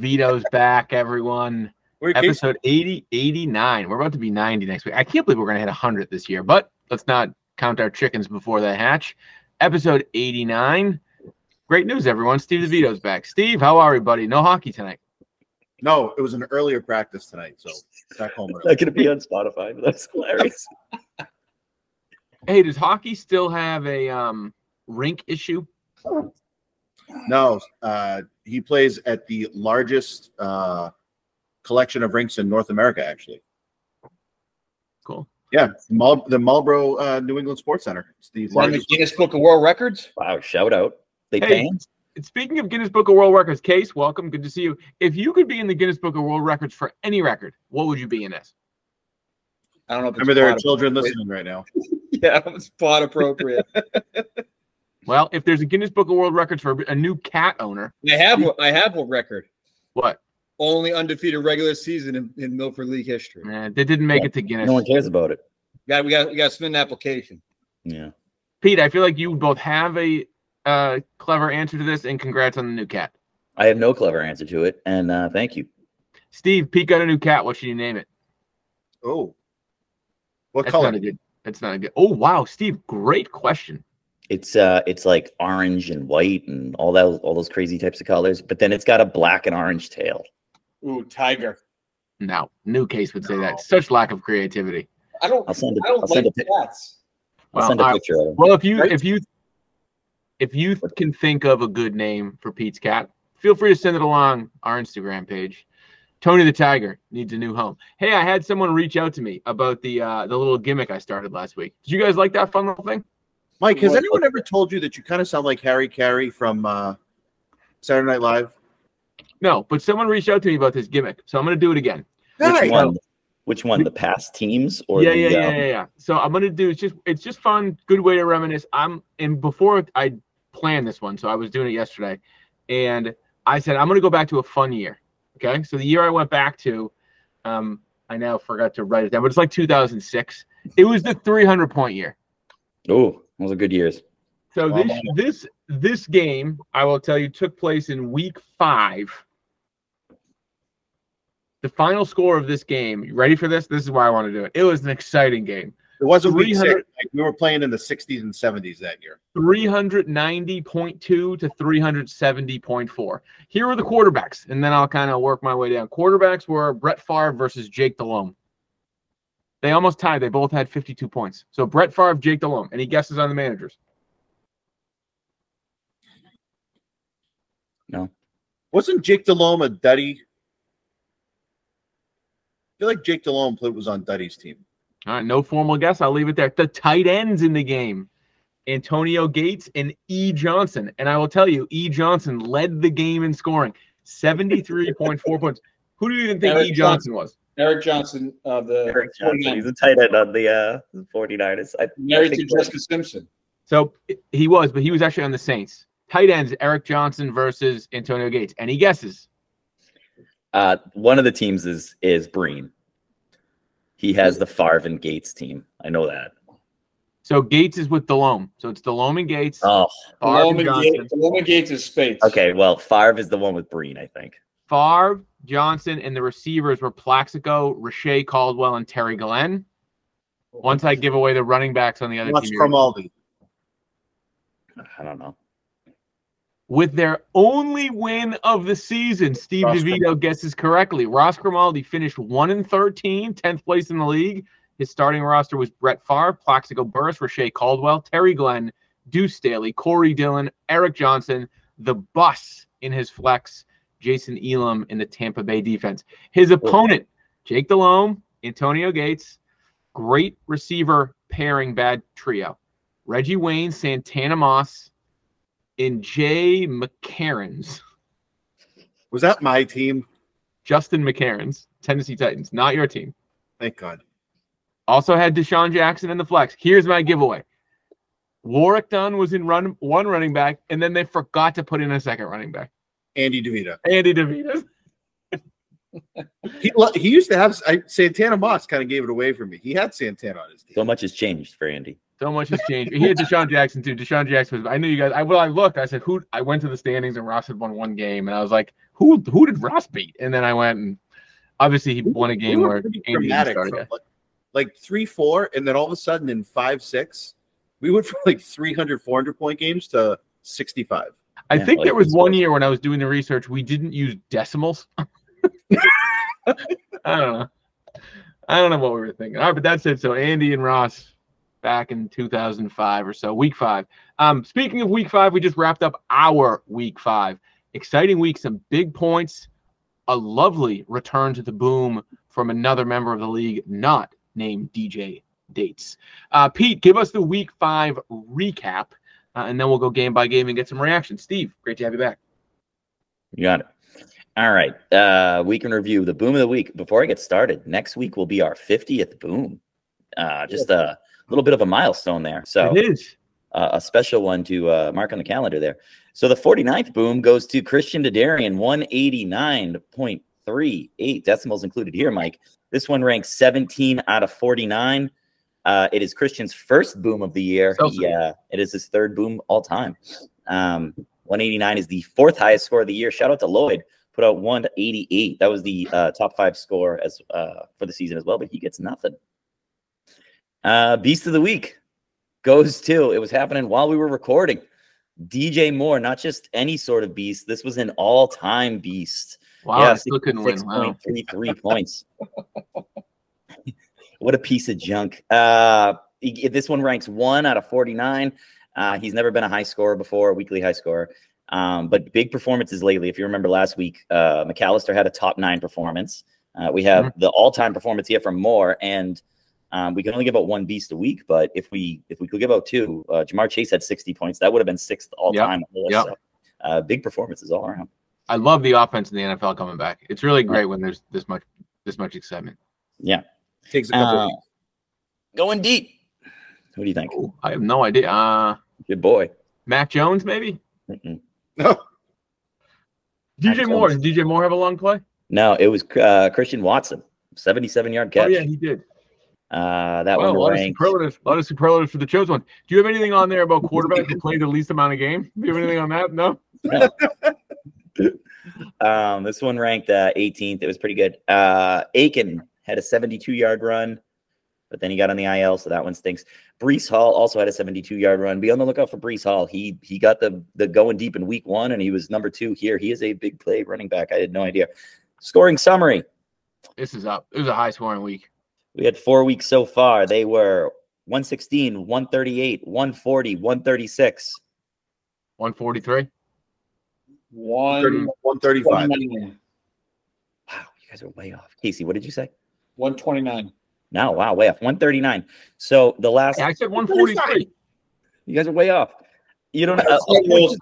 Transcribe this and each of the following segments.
back. DeVito's back, everyone. Wait, Casey, Episode 80, 89. We're about to be 90 next week. I can't believe we're going to hit 100 this year, but let's not count our chickens before they hatch. Episode 89. Great news, everyone. Steve DeVito's back. Steve, how are we, buddy? No hockey tonight. no, it was an earlier practice tonight, so back home. Not gonna be on Spotify, but that's hilarious. Hey, does hockey still have a um, rink issue? No, uh, he plays at the largest uh, collection of rinks in North America, actually. Cool. Yeah, Mal- the Marlboro uh, New England Sports Center. It's the Is that the. Guinness Book of World Records? Wow, shout out. They Hey, paying? speaking of Guinness Book of World Records, Case, welcome. Good to see you. If you could be in the Guinness Book of World Records for any record, what would you be in this? I don't know if it's Remember, there are children listening right now. Yeah, it's pod appropriate. Well, if there's a Guinness Book of World Records for a new cat owner, I have one- I have a record. what? Only undefeated regular season in, in Milford League history. Man, they didn't make it to Guinness. No one cares about it. Got we got we got to submit an application. Yeah. Pete, I feel like you both have a uh, clever answer to this, and congrats on the new cat. I have no clever answer to it, and uh, thank you. Steve, Pete got a new cat. What should you name it? Oh, what That's color? not a good. That's not a good. Oh wow, Steve, great question. It's uh, it's like orange and white and all that, all those crazy types of colors. But then it's got a black and orange tail. Ooh, tiger. No, new case would say that. Such lack of creativity. I don't. I'll send it. I don't I'll send like a cats. I'll Well, send a I- picture of it. Well, if you Right. if you if you can think of a good name for Pete's cat, feel free to send it along our Instagram page. Tony the Tiger needs a new home. Hey, I had someone reach out to me about the uh, the little gimmick I started last week. Did you guys like that fun little thing? Mike, has What- anyone ever told you that you kind of sound like Harry Caray from uh, Saturday Night Live? No, but someone reached out to me about this gimmick, so I'm gonna do it again. Which Harry. one? Which one? The past teams or yeah, the, yeah, yeah, um, yeah, yeah. So I'm gonna do it's just it's just fun, good way to reminisce. I'm and before I planned this one, so I was doing it yesterday, and I said I'm gonna go back to a fun year. Okay, so the year I went back to, um, I now forgot to write it down, but it's like 2006. It was the 300 point year. Oh, those are good years. So Wow. this this this game, I will tell you, took place in week five. The final score of this game, you ready for this? This is why I want to do it. It was an exciting game. It wasn't week six. Like, we were playing in the 60s and 70s that year. 390.2 to 370.4. Here were the quarterbacks, and then I'll kind of work my way down. Quarterbacks were Brett Favre versus Jake Delhomme. They almost tied. They both had 52 points. So Brett Favre, Jake Delhomme. Any guesses on the managers? No. Wasn't Jake Delhomme a Duddy? I feel like Jake Delhomme played, was on Duddy's team. All right, no formal guess. I'll leave it there. The tight ends in the game Antonio Gates and E. Johnson. And I will tell you, E. Johnson led the game in scoring 73.4 points. Who do you even think E. Johnson was? Eric Johnson of the Eric Johnson. 49ers. He's a tight end on the uh, 49ers. I, I married to think Jessica Simpson. So he was, but he was actually on the Saints. Tight ends, Eric Johnson versus Antonio Gates. Any guesses? uh, one of the teams is is Breen. He has the Favre and Gates team. I know that. So Gates is with Delhomme. So it's Delhomme and Gates. Oh, Favre and Roman Johnson. Gates, Roman Gates is Spates. okay. Well, Favre is the one with Breen, I think. Favre, Johnson, and the receivers were Plaxico, Reche Caldwell, and Terry Glenn. Once I give away the running backs on the other What's team, from you're- Aldi? I don't know. with their only win of the season, Steve Ross DeVito guesses correctly. Ross Grimaldi finished 1 and 13, 10th place in the league. His starting roster was Brett Favre, Plaxico Burress, Reche Caldwell, Terry Glenn, Deuce Staley, Corey Dillon, Eric Johnson, the bus in his flex, Jason Elam in the Tampa Bay defense. His opponent, Jake Delhomme, Antonio Gates, great receiver pairing bad trio. Reggie Wayne, Santana Moss, and Jay McCareins. Was that my team? Justin McCareins, Tennessee Titans, not your team. Thank God. Also had DeSean Jackson in the flex. Here's my giveaway. Warrick Dunn was in run one running back, and then they forgot to put in a second running back. Andy DeVito. Andy DeVito. He, he used to have I, Santana Moss kind of gave it away for me. He had Santana on his team. So much has changed for Andy. So much has changed. He had DeSean Jackson too. DeSean Jackson was. I knew you guys. I well, I looked. I said, "Who?" I went to the standings and Ross had won one game, and I was like, "Who? Who did Ross beat?" And then I went and obviously he won a game We where pretty Andy dramatic started. from, like, like three, four, and then all of a sudden in five, six, we went from like 300, 400 point games to 65. I Yeah, think like there was one one. year when I was doing the research, we didn't use decimals. I don't know. I don't know what we were thinking. All right, but that's it. So Andy and Ross back in 2005 or so, week five. Um, speaking of week five, we just wrapped up our week five. Exciting week, some big points, a lovely return to the boom from another member of the league, not named DJ Dates. Uh, Pete, give us the week five recap, uh, and then we'll go game by game and get some reactions. Steve, great to have you back. You got it. All right. Uh, week in review, the boom of the week. Before I get started, next week will be our 50th boom. Uh, just a little bit of a milestone there. So it is. uh, a special one to uh, mark on the calendar there. So the 49th boom goes to Christian Dadarian, 189.38 decimals included here, Mike. This one ranks 17 out of 49. Uh, it is Christian's first boom of the year. So He, uh, it is his third boom all time. Um, 189 is the fourth highest score of the year. Shout out to Lloyd, put out 188. That was the uh, top five score as uh, for the season as well, but he gets nothing. Uh, Beast of the week goes to. It was happening while we were recording. DJ Moore, not just any sort of beast. This was an all-time beast. Wow, Yeah, I still couldn't win. Wow. 6.33 points. what a piece of junk. Uh, this one ranks one out of 49. Uh, he's never been a high scorer before, a weekly high scorer. Um, but big performances lately. If you remember last week, uh, McAllister had a top nine performance. Uh, we have the all-time performance here from Moore, and um, we can only give out one beast a week. But if we if we could give out two, uh, Ja'Marr Chase had 60 points. That would have been sixth all-time. the. Yep. So, uh, big performances all around. I love the offense in the NFL coming back. It's really great when there's this much this much excitement. Yeah. Takes a couple Uh, weeks. going deep. Who do you think? Ooh, I have no idea. Uh Good boy. Mac Jones, maybe? Mm-mm. No, DJ Mac Moore. Jones. Did DJ Moore have a long play? No, it was uh, Christian Watson, 77 yard catch. Oh yeah, he did. uh, that Wow, a one lot of ranked. superlatives. A lot of superlatives for the chosen one. Do you have anything on there about quarterbacks who played the least amount of games? Do you have anything on that? No. Um, this one ranked uh, 18th. It was pretty good. Uh, Achane had a 72 yard run, but then he got on the IL, so that one stinks. Breece Hall also had a 72 yard run. Be on the lookout for Breece Hall. He he got the the going deep in week one, and he was number two here. He is a big play running back. I had no idea. Scoring summary. This is up. It was a high scoring week. We had four weeks so far. They were 116, 138, 140, 136. 143. One, 135. Wow, you guys are way off. Casey, what did you say? 129. No, wow, way off. 139. So the last, Yeah, I said 143. you guys are way off. You don't. That's Uh, almost-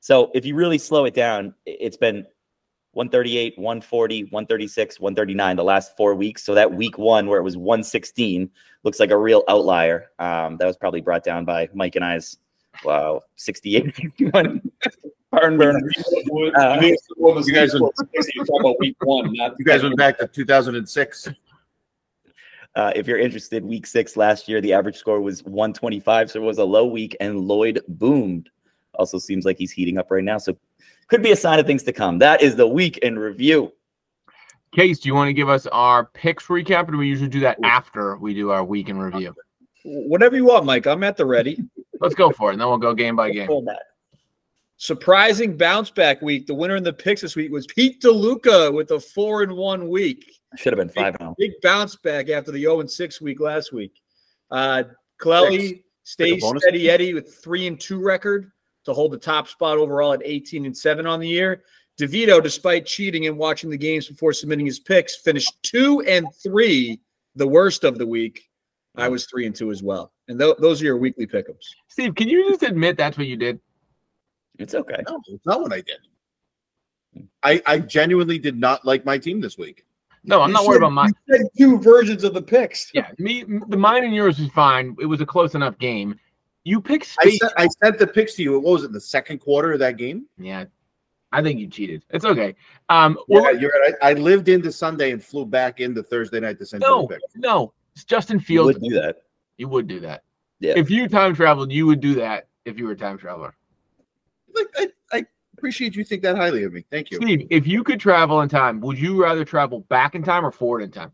so if you really slow it down, it's been 138, 140, 136, 139 the last four weeks. So that week one where it was 116 looks like a real outlier. Um, that was probably brought down by Mike and I's wow 68 barn burner. Uh, You guys are- You're about week one, not You guys went back to 2006. Uh, if you're interested, week six last year, the average score was 125, so it was a low week, and Lloyd boomed. Also seems like he's heating up right now, so could be a sign of things to come. That is the week in review. Case, do you want to give us our picks recap, or do we usually do that after we do our week in review? Whatever you want, Mike. I'm at the ready. Let's go for it, and then we'll go game by game. Hold that. Surprising bounce back week. The winner in the picks this week was Pete DeLuca with a four and one week. Should have been five oh. now. Big bounce back after the 0 and 6 week last week. Uh Clelly Take stays a bonus. steady Eddie with three and two record to hold the top spot overall at 18 and 7 on the year. DeVito, despite cheating and watching the games before submitting his picks, finished two and three, the worst of the week. I was three and two as well. And tho- those are your weekly pickups. Steve, can you just admit that's what you did? It's okay. No, it's not what I did. I, I genuinely did not like my team this week. No, I'm You not worried said- about mine. you said two versions of the picks. Yeah, me, the mine and yours was fine. It was a close enough game. You picked I sent, I sent the picks to you. What was it? The second quarter of that game? yeah, I think you cheated. It's okay. Um, Yeah, well, you're right. I, I lived into Sunday and flew back into Thursday night to send you no, the picks. no, it's Justin You Fields. would do that. You would do that. Yeah. If you time traveled, you would do that if you were a time traveler. Like, I, I appreciate you think that highly of me. Thank you. Steve, if you could travel in time, would you rather travel back in time or forward in time?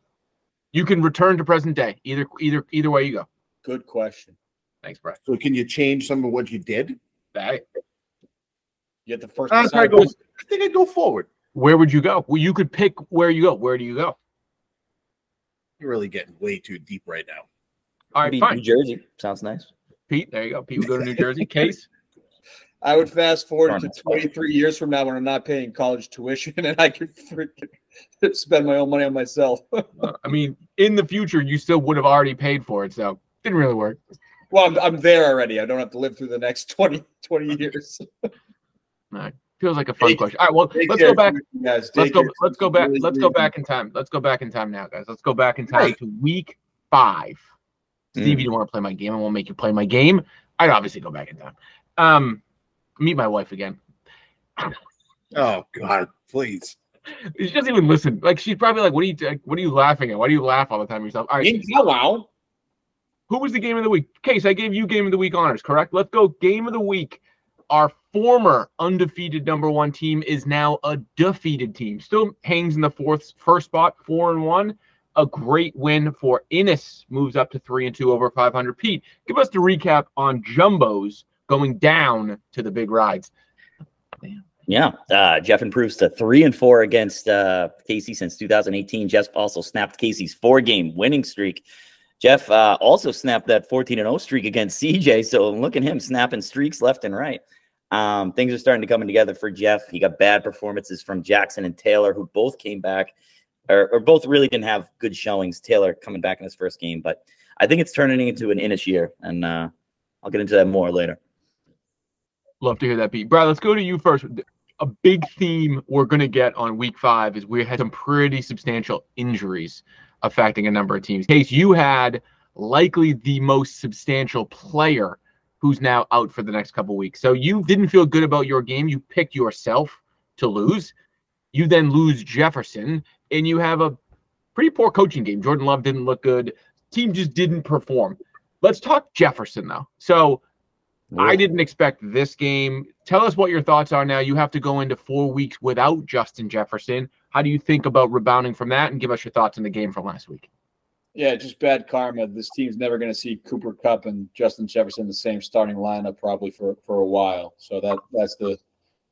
You can return to present day. Either either either way you go. Good question. Thanks, Brett. So can you change some of what you did? That You get the first. Uh, I, go, I think I'd go forward. where would you go? Well, you could pick where you go. Where do you go? You're really getting way too deep right now. All right, fine. New Jersey sounds nice. Pete, there you go. Pete would go to New Jersey. Case. I would fast forward to Darn it. 23 years from now when I'm not paying college tuition and I could freaking spend my own money on myself. Uh, I mean, in the future, you still would have already paid for it, so didn't really work. well, I'm, I'm there already. I don't have to live through the next 20, 20 years. Feels like a fun Take- question. All right, well, let's go back. guys. Let's go. care. Let's go back. Really, Let's go back in time. Let's go back in time now, guys. Let's go back in time to week five. Steve, Mm. you don't want to play my game. I won't make you play my game. I'd obviously go back in time. Um, meet my wife again. Oh God, please. She doesn't even listen. Like she's probably like, "What are you? like, What are you laughing at? Why do you laugh all the time yourself?" All right. Hello. Who was the game of the week? Case, I gave you game of the week honors, correct? Let's go. Game of the week. Our former undefeated number one team is now a defeated team. Still hangs in the fourth first spot, four and one. A great win for Innis. Moves up to three and two over 500. Pete, give us the recap on Jumbos going down to the big rides. Yeah, uh, Jeff improves to three and four against uh, Casey since 2018. Jeff also snapped Casey's four-game winning streak. Jeff uh, also snapped that 14 and 0 streak against CJ. So look at him snapping streaks left and right. Um, things are starting to come together for Jeff. He got bad performances from Jackson and Taylor, who both came back, or, or both really didn't have good showings. Taylor coming back in his first game, but I think it's turning into an Innish year, and uh, I'll get into that more later. Love to hear that, Pete. Brad, let's go to you first. A big theme we're going to get on week five is we had some pretty substantial injuries affecting a number of teams. Case, you had likely the most substantial player who's now out for the next couple weeks. So you didn't feel good about your game. You picked yourself to lose. You then lose Jefferson, and you have a pretty poor coaching game. Jordan Love didn't look good. Team just didn't perform. Let's talk Jefferson, though. So I didn't expect this game. Tell us what your thoughts are now. You have to go into four weeks without Justin Jefferson. How do you think about rebounding from that? And give us your thoughts on the game from last week. Yeah, just bad karma. This team's never going to see Cooper Kupp and Justin Jefferson in the same starting lineup probably for for a while. So that that's the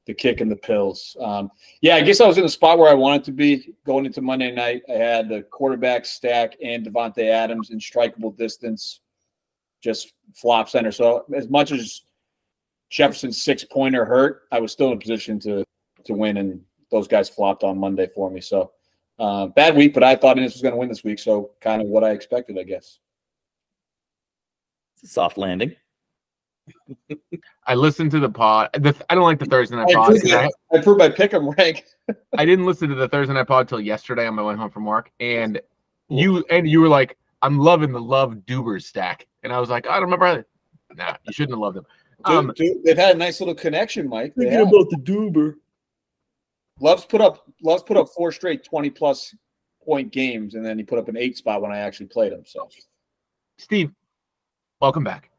the kick and the pills. Um, yeah, I guess I was in the spot where I wanted to be going into Monday night. I had the quarterback stack and Davante Adams in strikeable distance, just flop center. So as much as Jefferson's six pointer hurt, I was still in a position to to win, and those guys flopped on Monday for me. So. Uh, bad week, but I thought Innis was going to win this week, so kind of what I expected, I guess. It's a soft landing. I listened to the pod. The, I don't like the Thursday night I pod. proved, I, I proved my pick 'em rank. I didn't listen to the Thursday night pod till yesterday on my way home from work, and you and you were like, "I'm loving the Love Dubers stack," and I was like, "I don't remember." How nah, you shouldn't have loved them. Dude, Um, dude, they've had a nice little connection, Mike. They have. the Duber. Love's put up Love's put up four straight twenty plus point games, and then he put up an eight spot when I actually played him. So Steve, welcome back.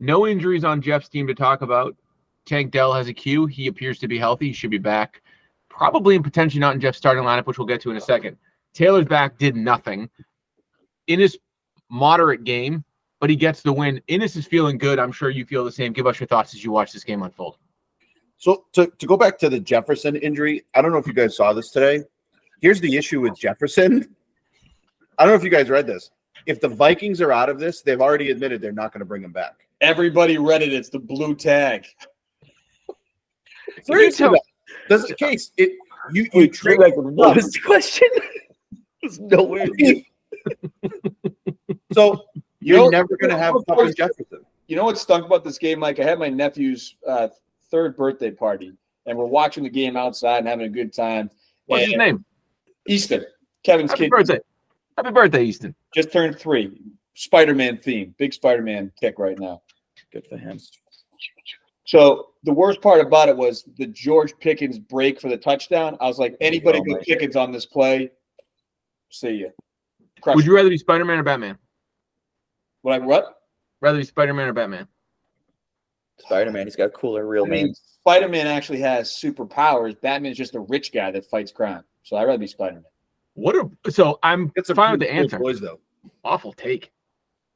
No injuries on Jeff's team to talk about. Tank Dell has a Q. He appears to be healthy. He should be back. Probably and potentially not in Jeff's starting lineup, which we'll get to in a second. Taylor's back, did nothing. In his moderate game, but he gets the win. Innis is feeling good. I'm sure you feel the same. Give us your thoughts as you watch this game unfold. So to, to go back to the Jefferson injury, I don't know if you guys saw this today. Here's the issue with Jefferson. I don't know if you guys read this. If the Vikings are out of this, they've already admitted they're not going to bring him back. everybody read it. It's the blue tag. Seriously, Does the case it you you trade What was the question? There's nowhere. so You you're know- never going to have fucking Jefferson. You know what stunk about this game, Mike? I had my nephew's uh, third birthday party, and we're watching the game outside and having a good time. what's his name? Easton, Kevin's Happy kid, birthday. Happy birthday, Easton. just turned three. Spider-Man theme, big Spider-Man kick right now. Good for him. So the worst part about it was the George Pickens break for the touchdown. I was like, anybody Oh, but Pickens on this play, see ya. Crush Would you rather be Spider Man or Batman? What? I, what? Rather be Spider-Man or Batman? Spider Man. He's got cooler real I mean, name. Spider Man actually has superpowers. Batman's just a rich guy that fights crime. So I'd rather be Spider Man. What a so I'm It's a fine with the cool answer. Boys though. Awful take.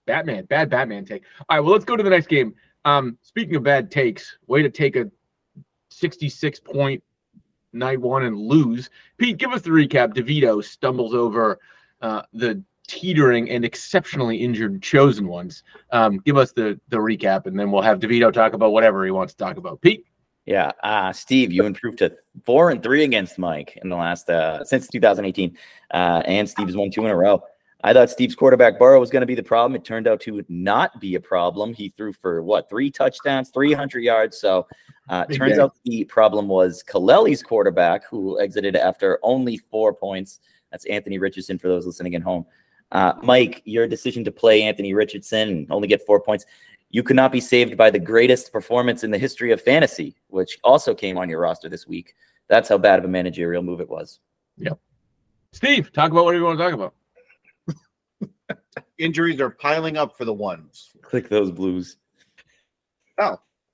Batman, bad Batman take. All right, well, let's go to the next game. Um, speaking of bad takes, way to take a 66 point night one and lose. Pete, give us the recap. DeVito stumbles over uh, the teetering and exceptionally injured chosen ones. Um, give us the the recap, and then we'll have DeVito talk about whatever he wants to talk about. Pete, Yeah, uh, Steve, you improved to four and three against Mike in the last uh, since 2018, uh, and Steve's won two in a row. I thought Steve's quarterback Burrow was going to be the problem. It turned out to not be a problem. He threw for what three touchdowns, 300 yards. So uh, turns game. out the problem was Kaleli's quarterback, who exited after only four points. That's Anthony Richardson for those listening at home. Uh, Mike, your decision to play Anthony Richardson and only get four points you could not be saved by the greatest performance in the history of fantasy, which also came on your roster this week. That's how bad of a managerial move it was. Yep. Steve, talk about whatever you want to talk about. Injuries are piling up for the ones. Click those blues.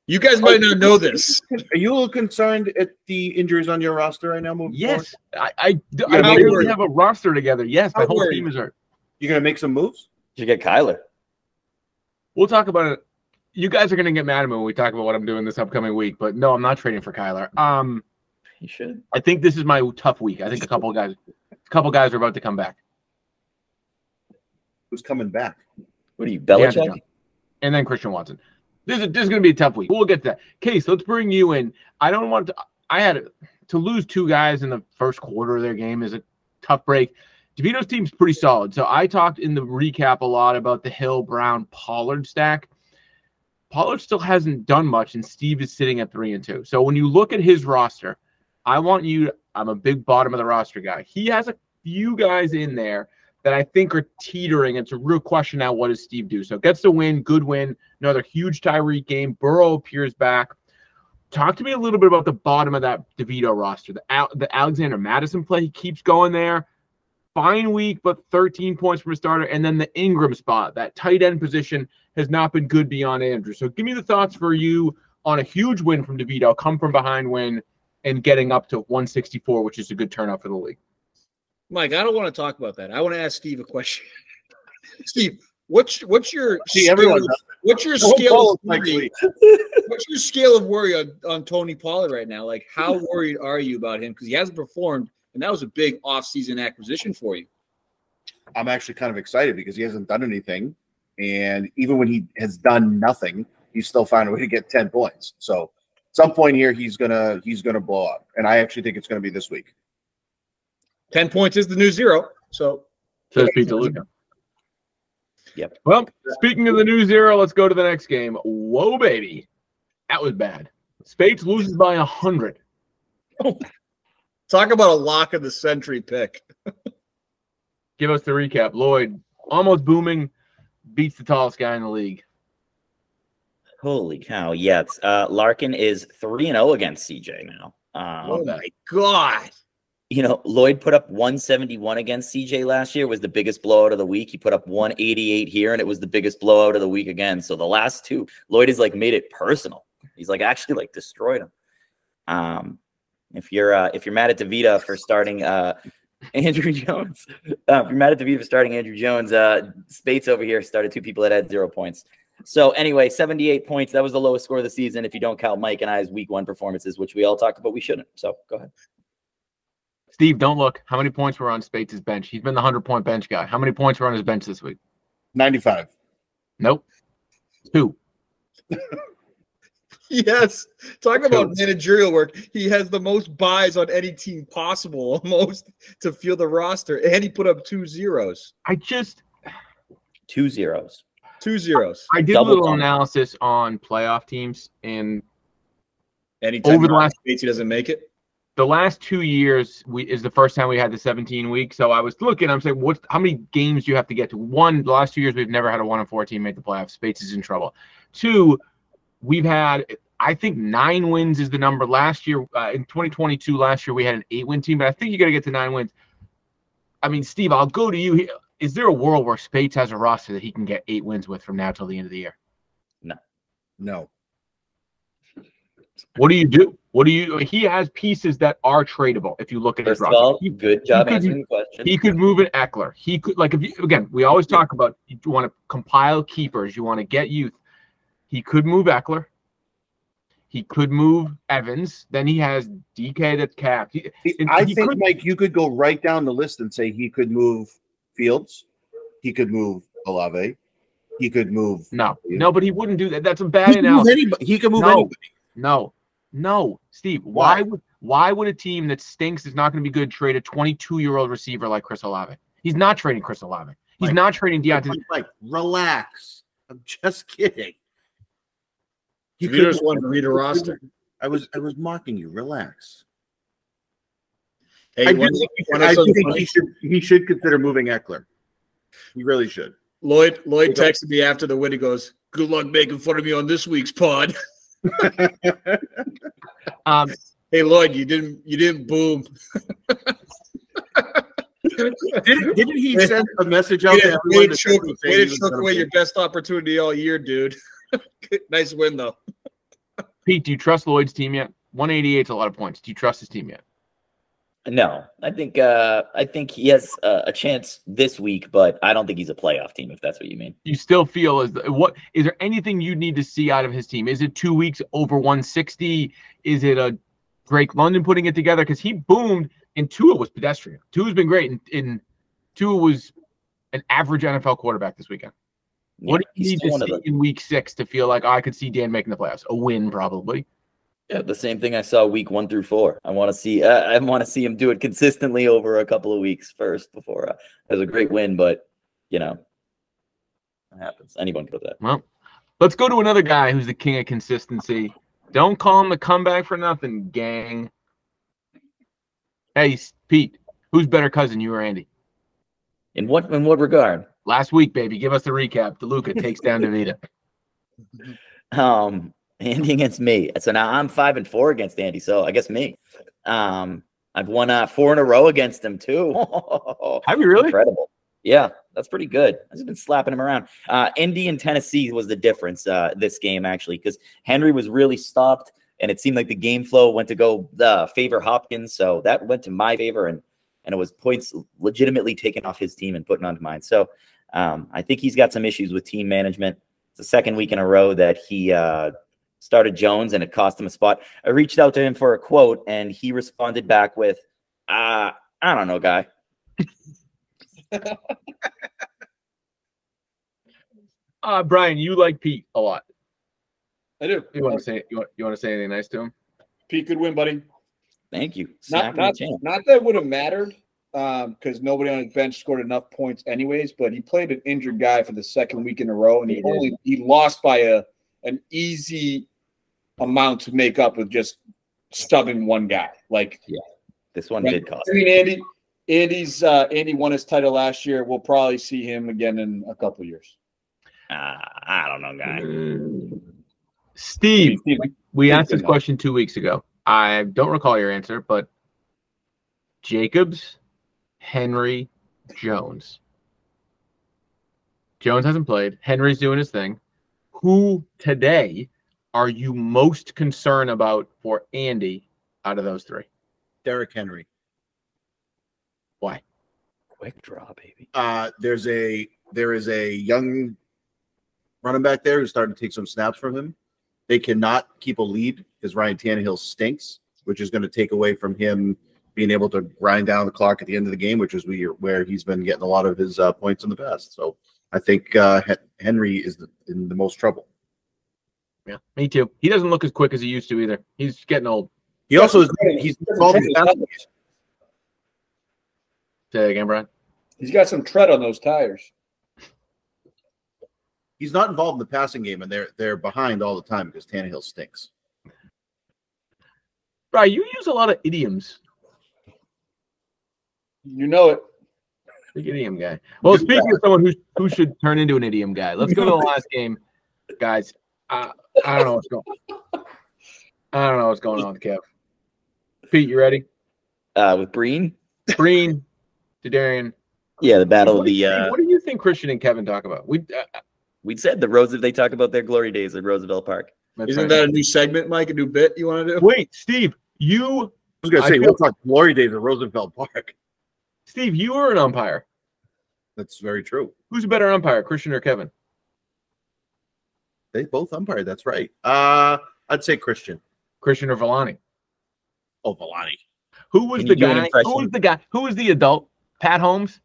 You guys might not know this. Are you a little concerned at the injuries on your roster right now? Moving forward? Yes, I I, I Yeah, how barely worried- have a roster together. Yes, my how whole team is hurt. You're gonna make some moves? You get Kyler. We'll talk about it. You guys are gonna get mad at me when we talk about what I'm doing this upcoming week, but no, I'm not trading for Kyler. Um, You should. I think this is my tough week. I think a couple of guys, a couple of guys are about to come back, Who's coming back? What are you, DeAndre Belichick? And then Christian Watson. This is this is gonna be a tough week. We'll get to that. Case, let's bring you in. I don't want to. I had to lose two guys in the first quarter of their game is a tough break. DeVito's team's pretty solid. So I talked in the recap a lot about the Hill Brown Pollard stack. Pollard still hasn't done much, and Steve is sitting at three and two. So when you look at his roster, I want you. I'm a big bottom of the roster guy. He has a few guys in there that I think are teetering. It's a real question now. What does Steve do? So gets the win, good win, another huge Tyreek game. Burrow appears back. Talk to me a little bit about the bottom of that DeVito roster. The the Alexander Mattison play, he keeps going there. Fine week, but 13 points from a starter. And then the Ingram spot, that tight end position has not been good beyond Andrew. So give me the thoughts for you on a huge win from DeVito, come from behind win, and getting up to 164, which is a good turnout for the league. Mike, I don't want to talk about that. I want to ask Steve a question. Steve, what's what's your See, scale everyone what's your Don't scale of worry? What's your scale of worry on, on Tony Pollard right now? Like, how worried are you about him? Because he hasn't performed, and that was a big offseason acquisition for you. I'm actually kind of excited because he hasn't done anything, and even when he has done nothing, he's still found a way to get ten points. So, some point here, he's gonna he's gonna blow up, and I actually think it's gonna be this week. Ten points is the new zero. So Says Pete DeLuca. Yep. Well, speaking of the new zero, let's go to the next game. Whoa, baby. That was bad. Spates loses by a hundred. talk about a lock of the century pick. Give us the recap. Lloyd, almost booming, beats the tallest guy in the league. Holy cow. Yes. Uh, Larkin is 3 and 0 against CJ now. Um, Oh my god. You know, Lloyd put up 171 against CJ last year, was the biggest blowout of the week. He put up 188 here, and it was the biggest blowout of the week again. So the last two, Lloyd has like made it personal. He's like actually like destroyed him. Um, if you're uh, if you're mad at DeVita for starting uh, Andrew Jones, uh, if you're mad at DeVita for starting Andrew Jones, uh, Spates over here started two people that had zero points. So anyway, 78 points. That was the lowest score of the season if you don't count Mike and I's week one performances, which we all talked about we shouldn't. So go ahead. Steve, don't look. How many points were on Spates' bench? He's been the 100 point bench guy. How many points were on his bench this week? Ninety-five. Nope. Two. Yes. Talk about managerial work. He has the most buys on any team possible, almost to field the roster, and he put up two zeros. I just, Two zeros. Two zeros. I did Double a little down. analysis on playoff teams, and Anytime Over the last- Spates, he doesn't make it. The last two years we, is the first time we had the 17 week. So I was looking, I'm saying, what? How many games do you have to get to? One, the last two years we've never had a one and four team make the playoffs. Spates is in trouble. Two, we've had, I think nine wins is the number. Last year uh, in 2022, last year we had an eight win team, but I think you got to get to nine wins. I mean, Steve, I'll go to you. here. is there a world where Spates has a roster that he can get eight wins with from now till the end of the year? No. No. What do you do? What do you? He has pieces that are tradable. If you look at his First of roster, all, He- good job could- answering the question. He could move an Ekeler. He could like if you again, we always talk about you want to compile keepers, you want to get youth. He could move Ekeler. He could move Evans. Then he has DK that's capped. He- I he think, could- Mike, you could go right down the list and say he could move Fields, he could move Olave, he could move. no, no, but he wouldn't do that. That's a bad could move analysis. anybody. He could move No. anybody. No, no, Steve. Why Why? would why would a team that stinks is not going to be good trade a 22 year old receiver like Chris Olave? He's not trading Chris Olave. He's Mike, not trading Deontay. Mike, Mike, relax. I'm just kidding. He You just want to read a roster. I was I was mocking you. Relax. Hey, I do think, he should, I do think he should he should consider moving Ekeler. He really should. Lloyd Lloyd texted me after the win. He goes, "Good luck making fun of me on this week's pod." Um, Hey Lloyd, you didn't you didn't boom. Didn't, didn't he send a message out Way to to, everyone way to to choke, way to choke away your best opportunity all year, dude. nice win though. Pete, do you trust Lloyd's team yet? 188 is a lot of points. Do you trust his team yet? No, I think uh, I think he has a chance this week, but I don't think he's a playoff team. If that's what you mean. You still feel as what is there anything you need to see out of his team? Is it two weeks over 160? Is it a Drake London putting it together? Because he boomed and Tua was pedestrian. Tua's been great, and, and Tua was an average NFL quarterback this weekend. What do you need to see the- in week six to feel like oh, I could see Dan making the playoffs? A win, probably. Yeah, the same thing I saw week one through four. I want to see. Uh, I want to see him do it consistently over a couple of weeks first before uh, it was a great win. But you know, it happens. Anyone could do that. Well, let's go to another guy who's the king of consistency. Don't call him the comeback for nothing, gang. Hey, Pete, who's better cousin, you or Andy? In what in what regard? Last week, baby, give us the recap. DeLuca takes down DeVita. Um, Andy against me. So now I'm five and four against Andy. So I guess me. Um, I've won uh, four in a row against him too. Have you really? Incredible. Yeah, that's pretty good. I've just been slapping him around. Uh, Indy and Tennessee was the difference uh, this game actually because Henry was really stopped, and it seemed like the game flow went to go uh, favor Hopkins, so that went to my favor, and and it was points legitimately taken off his team and putting onto mine. So um, I think he's got some issues with team management. It's the second week in a row that he uh, started Jones, and it cost him a spot. I reached out to him for a quote, and he responded back with, uh, "I don't know, guy." Uh, Brian, you like Pete a lot. I do. You want to say you want, you want to say anything nice to him? Pete, could win, buddy. Thank you. Not Snapping not, not that would have mattered because nobody on his bench scored enough points anyways. But he played an injured guy for the second week in a row, and he, He did. only he lost by a an easy amount to make up with just stubbing one guy. Like yeah, This one Right. did cost. I mean, Andy, Andy's uh, Andy won his title last year. We'll probably see him again in a couple years. Uh, I don't know, guy. Steve, Steve, we asked this can help. question two weeks ago. I don't recall your answer, but Jacobs, Henry, Jones. Jones hasn't played. Henry's doing his thing. Who today are you most concerned about for Andy out of those three? Derrick Henry. Why? Quick draw, baby. Uh, there's a there is a young running back there who's starting to take some snaps from him. They cannot keep a lead because Ryan Tannehill stinks, which is going to take away from him being able to grind down the clock at the end of the game, which is where where he's been getting a lot of his uh, points in the past. So I think uh, Henry is the, in the most trouble. Yeah, me too. He doesn't look as quick as he used to either. He's getting old. He also is he's involved in passing game. Say that again, Brian. He's got some tread on those tires. he's not involved in the passing game, and they're they're behind all the time because Tannehill stinks. Brian, you use a lot of idioms. You know it. Big idiom guy. Well, speaking of someone who who should turn into an idiom guy, let's go to the last game, guys. Uh, I don't know what's going. I don't know what's going on with Kev. Pete, you ready? Uh, with Breen, Breen, Darian, Yeah, the battle of the. Steve, Uh, what do you think Christian and Kevin talk about? We uh, we said the Rose. They talk about their glory days at Roosevelt Park. Isn't right. that a new segment, Mike? A new bit you want to do? Wait, Steve, you I was gonna say we'll talk glory days at Roosevelt Park. Steve, you were an umpire. That's very true. Who's a better umpire, Christian or Kevin? They both umpired. That's right. Uh, I'd say Christian. Christian or Villani? Oh, Valani. Who was Can the you do an guy? Who was the guy? Who was the adult? Pat Holmes?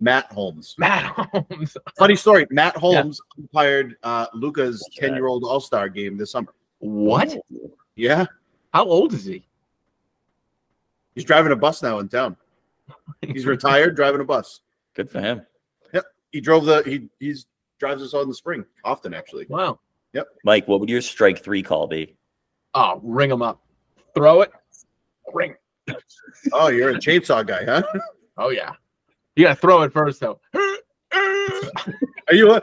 Matt Holmes. Matt Holmes. Funny story. Matt Holmes umpired uh, Luca's Look at that. ten-year-old All-Star game this summer. What? Yeah, How old is he? he's driving a bus now in town. He's retired, driving a bus. Good for him. Yep. He drove the. He he's drives us all in the spring often, actually. Wow. Yep. Mike, what would your strike three call be? Oh, ring them up. Throw it. Ring. Oh, you're a chainsaw guy, huh? Oh yeah. You gotta throw it first though. Are you a?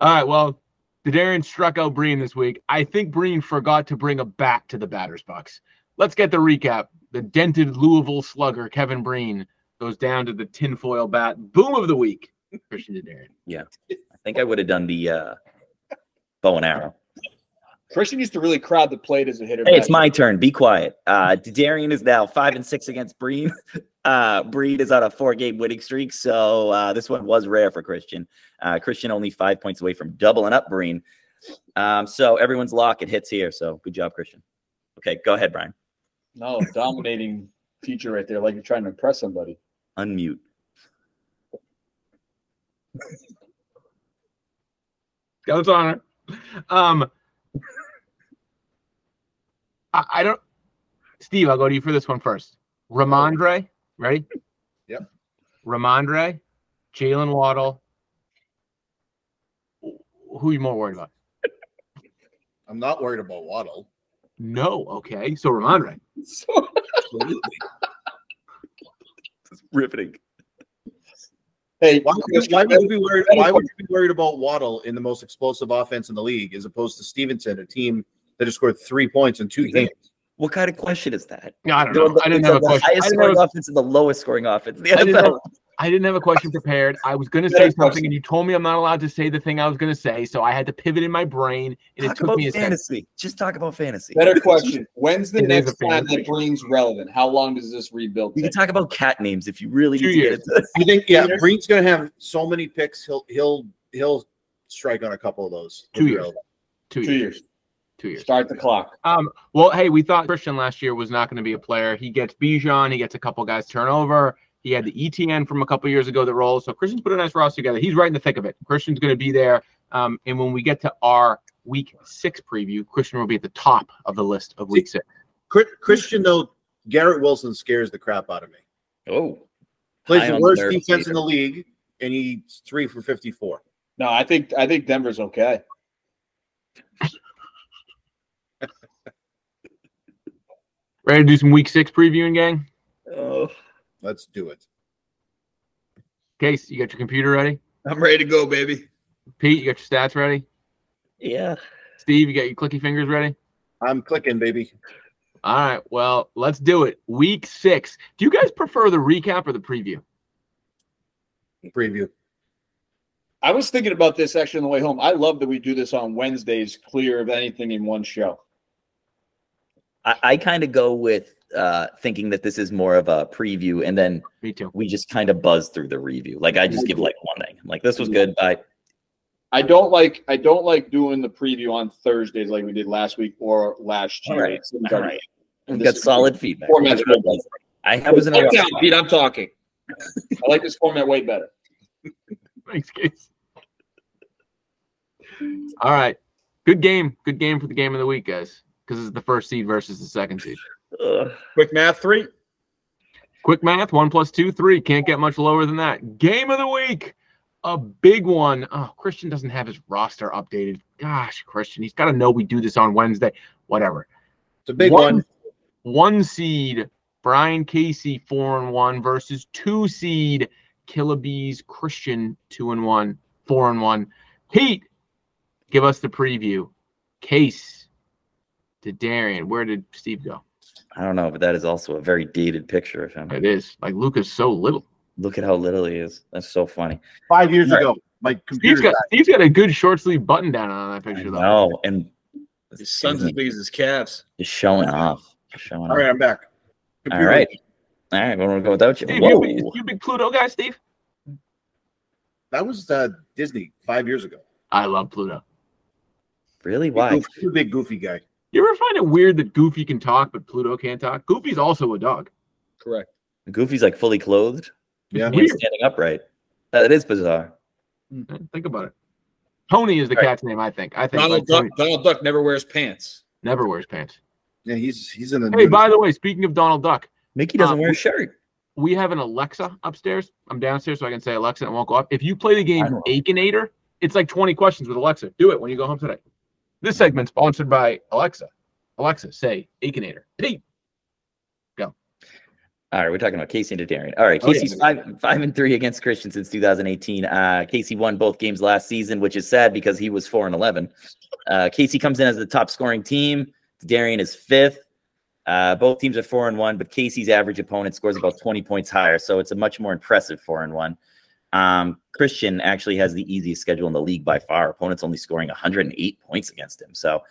All right. Well, Darian struck out Breen this week. I think Breen forgot to bring a bat to the batter's box. Let's get the recap. The dented Louisville slugger, Kevin Breen, goes down to the tinfoil bat. Boom of the week. Christian Darian. Yeah. I think I would have done the uh, bow and arrow. Christian used to really crowd the plate as a hitter. Hey, it's my turn. Be quiet. Uh, Darian is now five and six against Breen. Uh, Breen is on a four-game winning streak, so uh, this one was rare for Christian. Uh, Christian only five points away from doubling up Breen. Um, so everyone's lock. It hits here. So good job, Christian. Okay, go ahead, Brian. No, dominating feature right there, like you're trying to impress somebody. Unmute. Goes on it. Um, I, I don't. Steve, I'll go to you for this one first. Rhamondre, ready? Yep. Rhamondre, Jaylen Waddle. Who are you more worried about? I'm not worried about Waddle. No. Okay. So Rhamondre. Absolutely. Riveting. Hey, Why, why would you be worried? Why would you be worried about Waddle in the most explosive offense in the league, as opposed to Stevenson, a team that has scored three points in two games? What kind of question is that? No, I don't know. I didn't have a the question. I highest scoring have offense and the lowest scoring offense. in The I didn't NFL. Have I didn't have a question prepared. I was going to say something, question. and you told me I'm not allowed to say the thing I was going to say, so I had to pivot in my brain, and it took about me a second. fantasy. Just talk about fantasy. better question. When's the It is next time that Breen's relevant? How long does this rebuild We can talk about cat names if you really Two need to years. get into. I think yeah, Breen's going to have so many picks. He'll he'll he'll strike on a couple of those. Two years. relevant. Two Two years. years. Two years. Start the clock. Um, well, hey, we thought Christian last year was not going to be a player. He gets Bijan, he gets a couple guys turn over. He had the ETN from a couple years ago that rolls. So Christian's put a nice roster together. He's right in the thick of it. Christian's going to be there. Um, and when we get to our week six preview, Christian will be at the top of the list of week six. Christian though, Garrett Wilson scares the crap out of me. Oh, Plays the worst defense meter. in the league, and he's three for fifty-four. No, I think I think Denver's okay. Ready to do some week six previewing, gang? oh. Let's do it. Case, you got your computer ready? I'm ready to go, baby. Pete, you got your stats ready? Yeah. Steve, you got your clicky fingers ready? I'm clicking, baby. All right, well, let's do it. Week six. Do you guys prefer the recap or the preview? Preview. I was thinking about this actually on the way home. I love that we do this on Wednesdays, clear of anything in one show. I, I kind of go with uh, thinking that this is more of a preview, and then Me too. we just kind of buzz through the review. Like I just give like one thing. I'm like this was good. Bye. I don't like I don't like doing the preview on Thursdays like we did last week or last year. right. It seems All like- right. We've got solid feedback. Format's That's what good. it was. I, I was in a Calm down. Pete. I'm talking. I like this format way better. Thanks, Case. All right. Good game. Good game for the game of the week, guys. Because it's the first seed versus the second seed. Ugh. Quick math three. Quick math one plus two, three. Can't get much lower than that. Game of the week. A big one. Oh, Christian doesn't have his roster updated. Gosh, Christian, he's got to know we do this on Wednesday. Whatever. It's a big one. One seed, Brian Casey, four and one versus two seed, Killabees Christian, two and one, four and one. Pete, give us the preview. Case to Darian. Where did Steve go? I don't know, but that is also a very dated picture of him. It is like Luca's so little. Look at how little he is. That's so funny. Five years Right. ago, my Steve's computer. got Steve's got a good short sleeve button down on that I picture though. know, and His son's as big as his calves. just showing off. Just showing All right, off. I'm back. All Computer- right. All right, we're gonna go without you. Steve, you, Whoa. big- you big Pluto guy, Steve? That was uh, Disney five years ago. I love Pluto. Really? Big Why? goofy- too big goofy guy. You ever find it weird that Goofy can talk but Pluto can't talk? Goofy's also a dog. Correct. Goofy's like fully clothed. Yeah. He's standing upright. That is bizarre. Eh, Think about it. Tony is the Right. cat's name, I think. I think Donald like, Duck. Tony Donald Duck never wears pants. never wears pants. Yeah, he's he's in the. Hey, by the way, speaking of Donald Duck, Mickey doesn't Uh, wear a shirt. we have an Alexa upstairs. I'm downstairs, so I can say Alexa and it won't go up. If you play the game I. Akinator, it's like 20 questions with Alexa. Do it when you go home today. This segment's sponsored by Alexa. Alexa, say Akinator. Pete. All right, we're talking about Casey and Darian. All right, Oh, yeah. Casey's five five and three against Christian since 2018. Uh, Casey won both games last season, which is sad because he was four and eleven. Uh, Casey comes in as the top scoring team. Darian is fifth. Uh, both teams are four and one, but Casey's average opponent scores about 20 points higher, so it's a much more impressive four and one. Um, Christian actually has the easiest schedule in the league by far. Opponents only scoring 108 points against him, so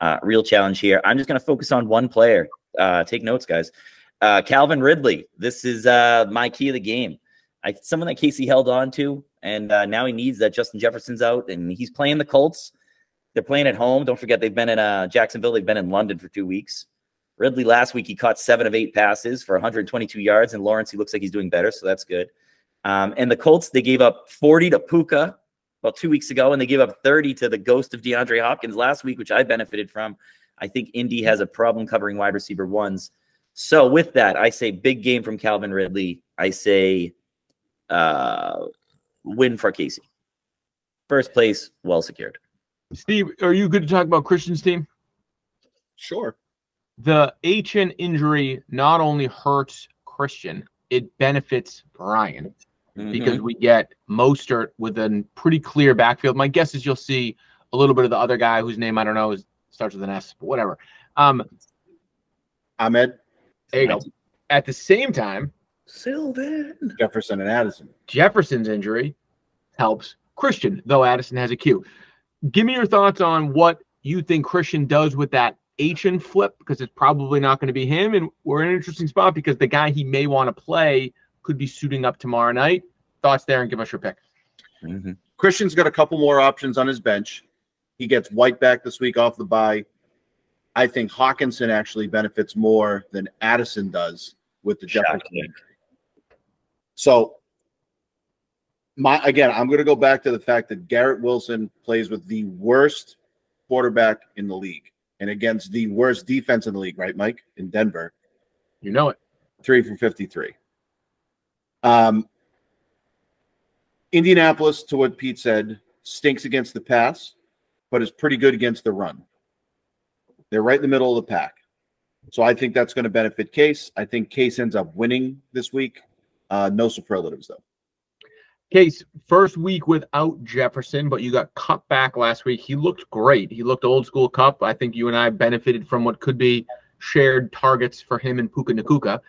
uh, real challenge here. I'm just going to focus on one player. Uh, take notes, guys. Uh, Calvin Ridley. This is uh, my key of the game. I, someone that Casey held on to, and uh, now he needs that Justin Jefferson's out, and he's playing the Colts. They're playing at home. Don't forget they've been in uh, Jacksonville. They've been in London for two weeks. Ridley last week he caught seven of eight passes for 122 yards, and Lawrence he looks like he's doing better, so that's good. Um, and the Colts they gave up 40 to Puka about two weeks ago, and they gave up 30 to the ghost of DeAndre Hopkins last week, which I benefited from. I think Indy has a problem covering wide receiver ones. So with that, I say big game from Calvin Ridley. I say uh, win for Casey. First place, well secured. Steve, are you good to talk about Christian's team? Sure. The Achane injury not only hurts Christian, it benefits Brian because Mhm. we get Mostert with a pretty clear backfield. My guess is you'll see a little bit of the other guy whose name I don't know is starts with an S, but whatever. Um, Ahmed, there you go. At the same time, Salvon. Jefferson, and Addison. Jefferson's injury helps Christian, though Addison has a Q. Give me your thoughts on what you think Christian does with that Achane flip, because it's probably not going to be him. And we're in an interesting spot because the guy he may want to play could be suiting up tomorrow night. Thoughts there and give us your pick. Mhm. Christian's got a couple more options on his bench. He gets White back this week off the bye. I think Hockenson actually benefits more than Addison does with the Jefferson. So, my again, I'm going to go back to the fact that Garrett Wilson plays with the worst quarterback in the league and against the worst defense in the league, right, Mike? In Denver, You know it. three for 53. Um, Indianapolis, to what Pete said, stinks against the pass, but is pretty good against the run. They're right in the middle of the pack. So I think that's going to benefit Case. I think Case ends up winning this week. Uh, no superlatives, though. Case, first week without Jefferson, but you got Kupp back last week. He looked great. He looked old school Kupp. I think you and I benefited from what could be shared targets for him and Puka Nacua.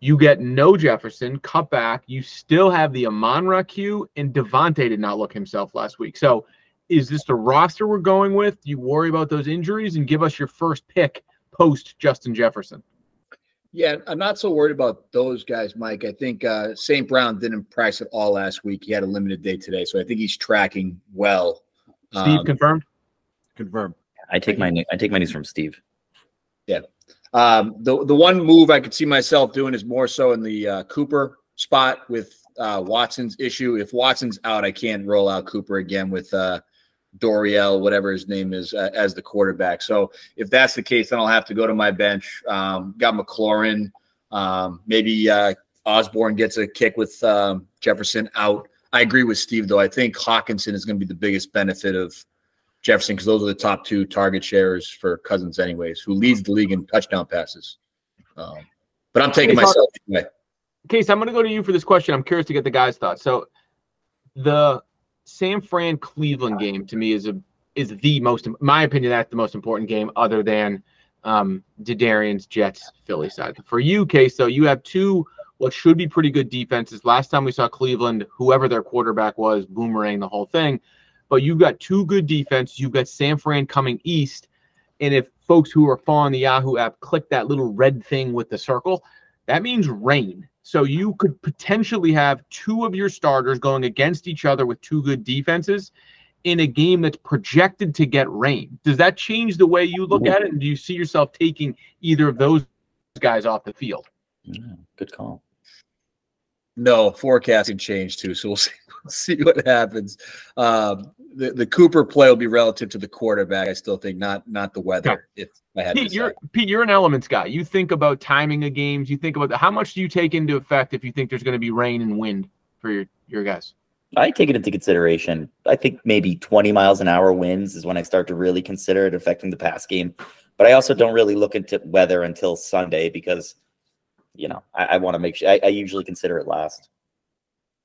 You get no Jefferson, cut back. You still have the Amon Ra Q, and Davante did not look himself last week. So is this the roster we're going with? Do you worry about those injuries and give us your first pick post Justin Jefferson? Yeah, I'm not so worried about those guys, Mike. I think uh, St. Brown didn't practice at all last week. He had a limited day today, so I think he's tracking well. Steve Um, confirmed? Confirm. I take my I take my news from Steve. Um, the the one move I could see myself doing is more so in the uh, Cooper spot with uh, Watson's issue. If Watson's out, I can't roll out Cooper again with uh, Doriel, whatever his name is, uh, as the quarterback. So if that's the case, then I'll have to go to my bench. Um, got McLaurin. Um, maybe uh, Osborn gets a kick with um, Jefferson out. I agree with Steve though. I think Hockenson is going to be the biggest benefit of Jefferson because those are the top two target sharers for Cousins, anyways, who leads the league in touchdown passes. Um, but I'm taking Hawk- myself anyway. Case, I'm going to go to you for this question. I'm curious to get the guys' thoughts. So, the San Fran Cleveland game to me is a is the most, in my opinion, that's the most important game, other than um, Darian's Jets Philly side. For you, Case, though, you have two what should be pretty good defenses. Last time we saw Cleveland, whoever their quarterback was, boomerang the whole thing. But you've got two good defenses. You've got San Fran coming east. And if folks who are following the Yahoo app click that little red thing with the circle, that means rain. So you could potentially have two of your starters going against each other with two good defenses in a game that's projected to get rain. Does that change the way you look at it? And do you see yourself taking either of those guys off the field? Yeah, good call. No, forecasting changed too, so we'll see, we'll see what happens. Um, the the Cooper play will be relative to the quarterback. I still think not not the weather. If I had Pete, to you're. Pete, you're an elements guy. You think about timing of games. You think about how much do you take into effect if you think there's going to be rain and wind for your your guys? I take it into consideration. I think maybe 20 miles an hour winds is when I start to really consider it affecting the pass game. But I also don't really look into weather until Sunday because, you know, I, I want to make sure I, I usually consider it last.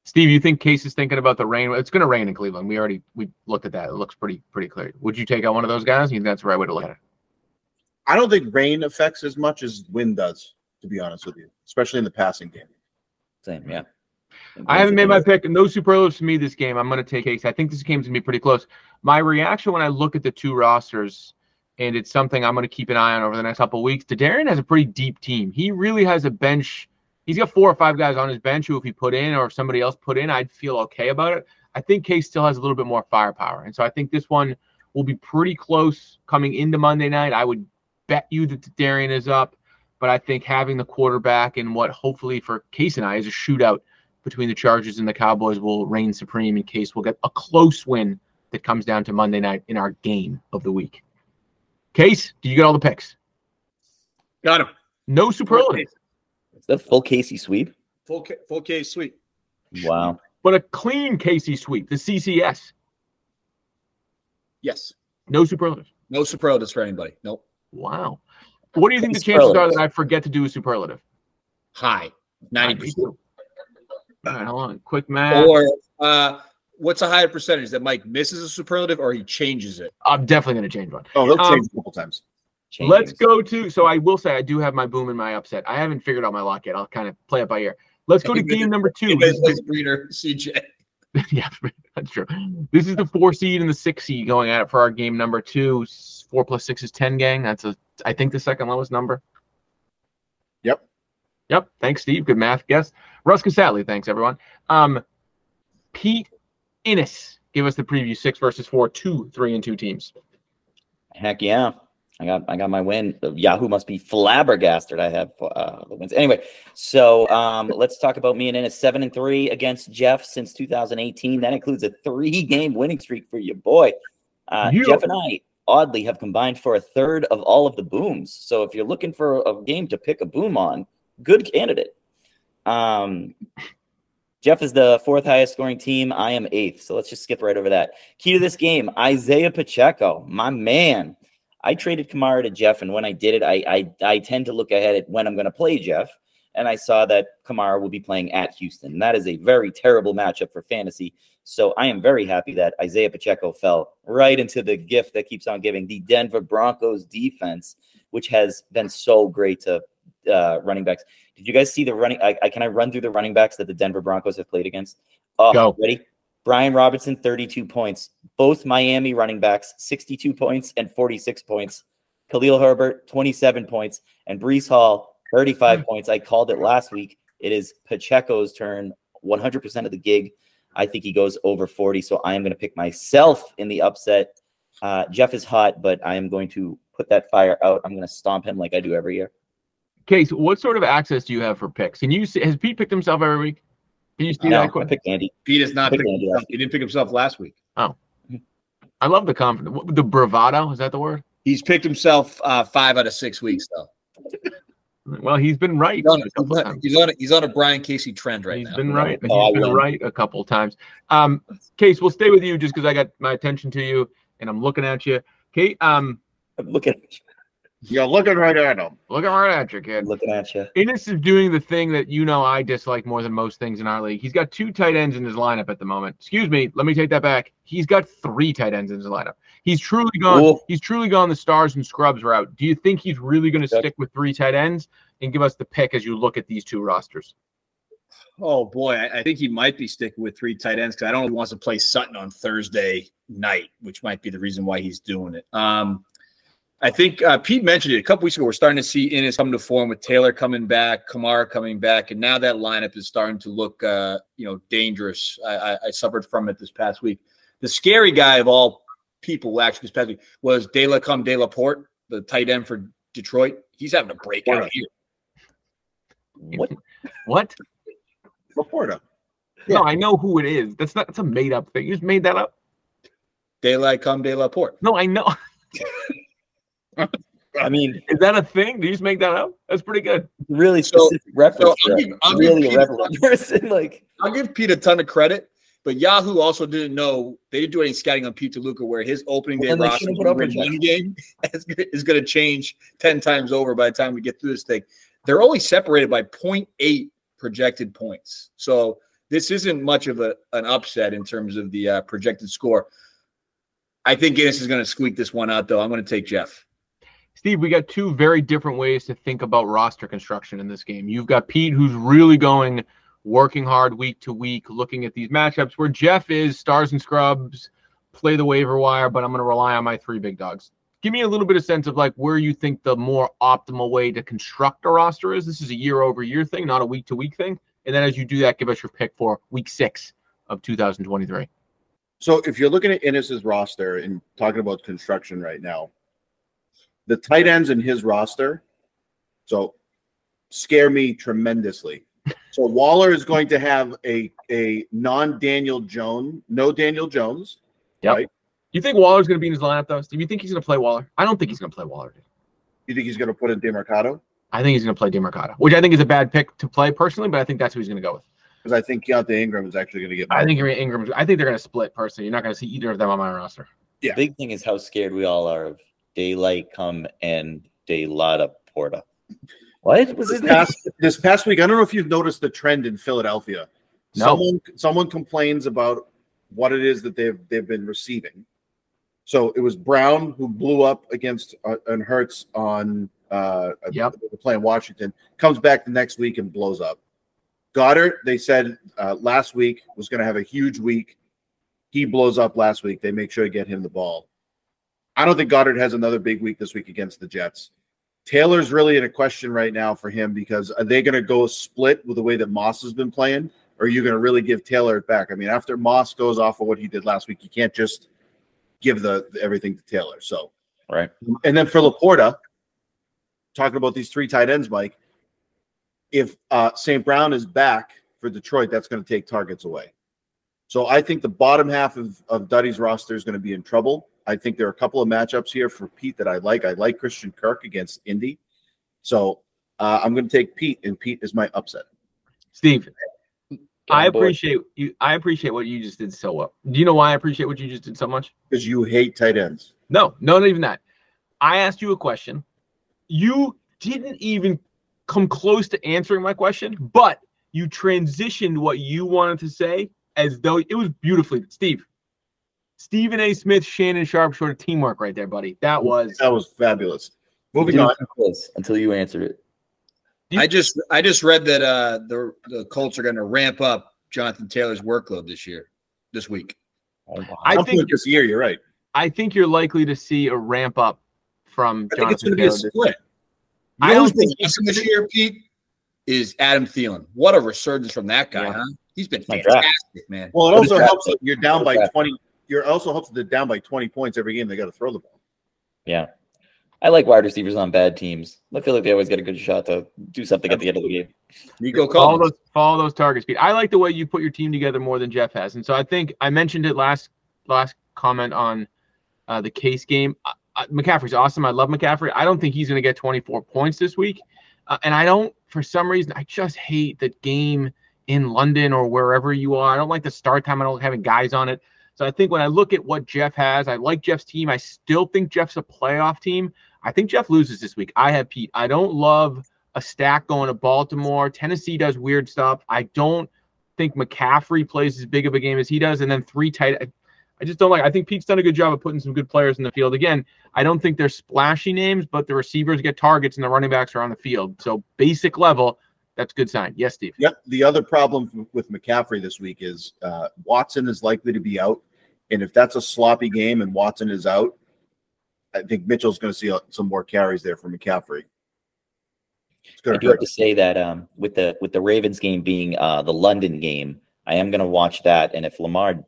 Steve, you think Case is thinking about the rain? It's going to rain in Cleveland. We already we looked at that. It looks pretty pretty clear. Would you take out one of those guys? You think that's the right way to look at it? I don't think rain affects as much as wind does, to be honest with you, especially in the passing game. Same, yeah. I haven't made my pick. No superlatives to me this game. I'm going to take Case. I think this game's going to be pretty close. My reaction when I look at the two rosters, and it's something I'm going to keep an eye on over the next couple weeks. Darian has a pretty deep team. He really has a bench. He's got four or five guys on his bench who, if he put in or if somebody else put in, I'd feel okay about it. I think Case still has a little bit more firepower, and so I think this one will be pretty close coming into Monday night. I would bet you that Darian is up, but I think having the quarterback and what hopefully for Case and I is a shootout between the Chargers and the Cowboys will reign supreme in case we'll get a close win that comes down to Monday night in our game of the week. Case, do you get all the picks? Got him. No superlative, Is that full Casey sweep? Full ca- full case sweep. Wow. but a clean Casey sweep, the CCS. Yes. No superlatives. No superlatives for anybody. Nope. Wow. What do you think the chances are that I forget to do a superlative? High. Ninety percent. All right, hold on. Quick math. Or uh, what's a higher percentage that Mike misses a superlative or he changes it? I'm definitely going to change one. Oh, they'll Um, change a couple times. Changing. Let's go to. So I will say I do have my boom and my upset. I haven't figured out my lock yet. I'll kind of play it by ear. Let's go to game number two. He This is Breeder, CJ. the- yeah, that's true. This is the four seed and the six seed going at it for our game number two. Four plus six is ten, gang. That's a I think the second lowest number. Yep. Yep. Thanks, Steve. Good math guess. Russ Casatli. Thanks, everyone. Um, Pete Innes. Give us the preview. Six versus four, two, three, and two teams. Heck yeah. I got I got my win. Yahoo must be flabbergasted. I have uh, the wins. Anyway, so um, let's talk about me and Innes. Seven and three against Jeff since 2018. That includes a three game winning streak for your boy. Uh, You- Jeff and I oddly have combined for a third of all of the booms. So if you're looking for a game to pick a boom on, good candidate. Um, Jeff is the fourth highest scoring team. I am eighth. So let's just skip right over that. Key to this game Isaiah Pacheco, my man. I traded Kamara to Jeff, and when I did it, I I, I tend to look ahead at when I'm going to play Jeff, and I saw that Kamara will be playing at Houston. That is a very terrible matchup for fantasy. So I am very happy that Isaiah Pacheco fell right into the gift that keeps on giving the Denver Broncos defense, which has been so great to uh, running backs. Did you guys see the running? I, I can I run through the running backs that the Denver Broncos have played against? Oh, Go. ready? Brian Robinson, 32 points. Both Miami running backs, 62 points and 46 points. Khalil Herbert, 27 points. And Breece Hall, 35 points. I called it last week. It is Pacheco's turn, 100% of the gig. I think he goes over 40. So I am going to pick myself in the upset. Uh, Jeff is hot, but I am going to put that fire out. I'm going to stomp him like I do every year. Case, what sort of access do you have for picks? Can you see, has Pete picked himself every week? Can you see No, that I quick? picked Andy. Pete has not Pick picked Andy himself. He didn't pick himself last week. Oh, I love the confidence. The bravado is that the word? He's picked himself uh, five out of six weeks, though. Well, he's been right He's on, a couple he's on, he's on a, he's on a Brian Casey trend right He's now. been right. Oh, I He's been win. right a couple times. Um, Case, we'll stay with you just because I got my attention to you and I'm looking at you. Kate, um, Look at You're looking right at him. Looking right at you, kid. Looking at you. Innes is doing the thing that you know I dislike more than most things in our league. He's got two tight ends in his lineup at the moment. Excuse me, let me take that back. He's got three tight ends in his lineup. He's truly gone. Ooh. He's truly gone the stars and scrubs route. Do you think he's really going to Yep. stick with three tight ends and give us the pick as you look at these two rosters? Oh boy, I, I think he might be sticking with three tight ends because I don't know if he wants to play Sutton on Thursday night, which might be the reason why he's doing it. Um, I think uh, Pete mentioned it a couple weeks ago. We're starting to see Innes come to form with Taylor coming back, Kamara coming back, and now that lineup is starting to look, uh, you know, dangerous. I, I, I suffered from it this past week. The scary guy of all people, actually, this past week was De La Cum De La Porte, the tight end for Detroit. He's having a breakout Yeah. here. What? What? Laporta. No, I know who it is. That's not. That's a made up thing. You just made that up. De La Cum De La Porte. No, I know. I mean, Is that a thing? Do you just make that up? That's pretty good. really So- specific reference. so I'll give- I'll give really Pete- irrelevant person. Like, I'll give Pete a ton of credit, but Yahoo also didn't know they didn't do any scouting on Pete DeLuca where his opening day Well, then roster put up win one game is gonna- is going to change ten times over by the time we get through this thing. They're only separated by 0.8 projected points, so this isn't much of a an upset in terms of the uh, projected score. I think Guinness is going to squeak this one out, though. I'm going to take Jeff. Steve, we got two very different ways to think about roster construction in this game. You've got Pete, who's really going, working hard week to week, looking at these matchups, where Jeff is stars and scrubs, play the waiver wire, but I'm going to rely on my three big dogs. Give me a little bit of sense of like where you think the more optimal way to construct a roster is. This is a year over year thing, not a week to week thing. And then as you do that, give us your pick for week six of 2023. So if you're looking at Innes's roster and talking about construction right now, the tight ends in his roster, so scare me tremendously. So Waller is going to have a a non Daniel Jones, no Daniel Jones. Yep. Right? Do you think Waller's going to be in his lineup though? Do you think he's going to play Waller? I don't think he's going to play Waller. Dude. You think he's going to put in Demarcado? I think he's going to play Demarcado, which I think is a bad pick to play personally, but I think that's who he's going to go with. Because I think Keaontay Ingram is actually going to get. I think Ingram. I think they're going to split personally. You're not going to see either of them on my roster. Yeah. big thing is how scared we all are of daylight come and daylight porta. What was his this name? past, this past week, I don't know if you've noticed the trend in Philadelphia. No. Someone someone complains about what it is that they've they've been receiving. So it was Brown who blew up against uh, and Hurts on uh Yep. the play in Washington. Comes back the next week and blows up. Goedert, they said uh, last week was going to have a huge week. He blows up last week. They make sure to get him the ball. I don't think Goedert has another big week this week against the Jets. Taylor's really in a question right now for him because are they going to go split with the way that Moss has been playing, or are you going to really give Taylor it back? I mean, after Moss goes off of what he did last week, you can't just give the everything to Taylor. So, Right. and then for Laporta, talking about these three tight ends, Mike. If uh, St. Brown is back for Detroit, that's going to take targets away. So I think the bottom half of, of Duddy's roster is going to be in trouble. I think there are a couple of matchups here for Pete that I like. I like Christian Kirk against Indy. So uh, I'm going to take Pete, and Pete is my upset. Steve, I appreciate you. I appreciate what you just did so well. Do you know why I appreciate what you just did so much? Because you hate tight ends. No, no, not even that. I asked you a question. You didn't even come close to answering my question, but you transitioned what you wanted to say as though it was beautifully. Steve, Stephen A. Smith, Shannon Sharpe, sort of teamwork right there, buddy. That was. That was fabulous. Moving on. until you answered it. I just I just read that uh the the Colts are going to ramp up Jonathan Taylor's workload this year, this week. I I think- think this year, you're right. I think you're likely to see a ramp up from I think it's Jonathan going to be a Taylor. split. I You know don't think awesome this year, Pete, is Adam Thielen. What a resurgence from that guy, Yeah. huh? He's been fantastic, man. Well, it also helps that you're down by What is that? 20. You're also helps that they're down by 20 points every game. They got to throw the ball. Yeah. I like wide receivers on bad teams. I feel like they always get a good shot to do something at the end of the game. Nico follow Collins. those follow those targets. Pete. I like the way you put your team together more than Jeff has, and so I think I mentioned it last last comment on uh, the case game. Uh, uh, McCaffrey's awesome. I love McCaffrey. I don't think he's going to get 24 points this week, uh, and I don't for some reason I just hate that game in London or wherever you are. I don't like the start time. I don't like having guys on it. So I think when I look at what Jeff has, I like Jeff's team. I still think Jeff's a playoff team. I think Jeff loses this week. I have Pete. I don't love a stack going to Baltimore. Tennessee does weird stuff. I don't think McCaffrey plays as big of a game as he does. And then three tight. I, I just don't like. I think Pete's done a good job of putting some good players in the field. Again, I don't think they're splashy names, but the receivers get targets and the running backs are on the field. So basic level, that's a good sign. Yes, Steve. Yep. The other problem with McCaffrey this week is uh, Watson is likely to be out, and if that's a sloppy game and Watson is out, I think Mitchell's going to see some more carries there for McCaffrey. I do hurt. have to say that um, with the with the Ravens game being uh, the London game, I am going to watch that, and if Lamar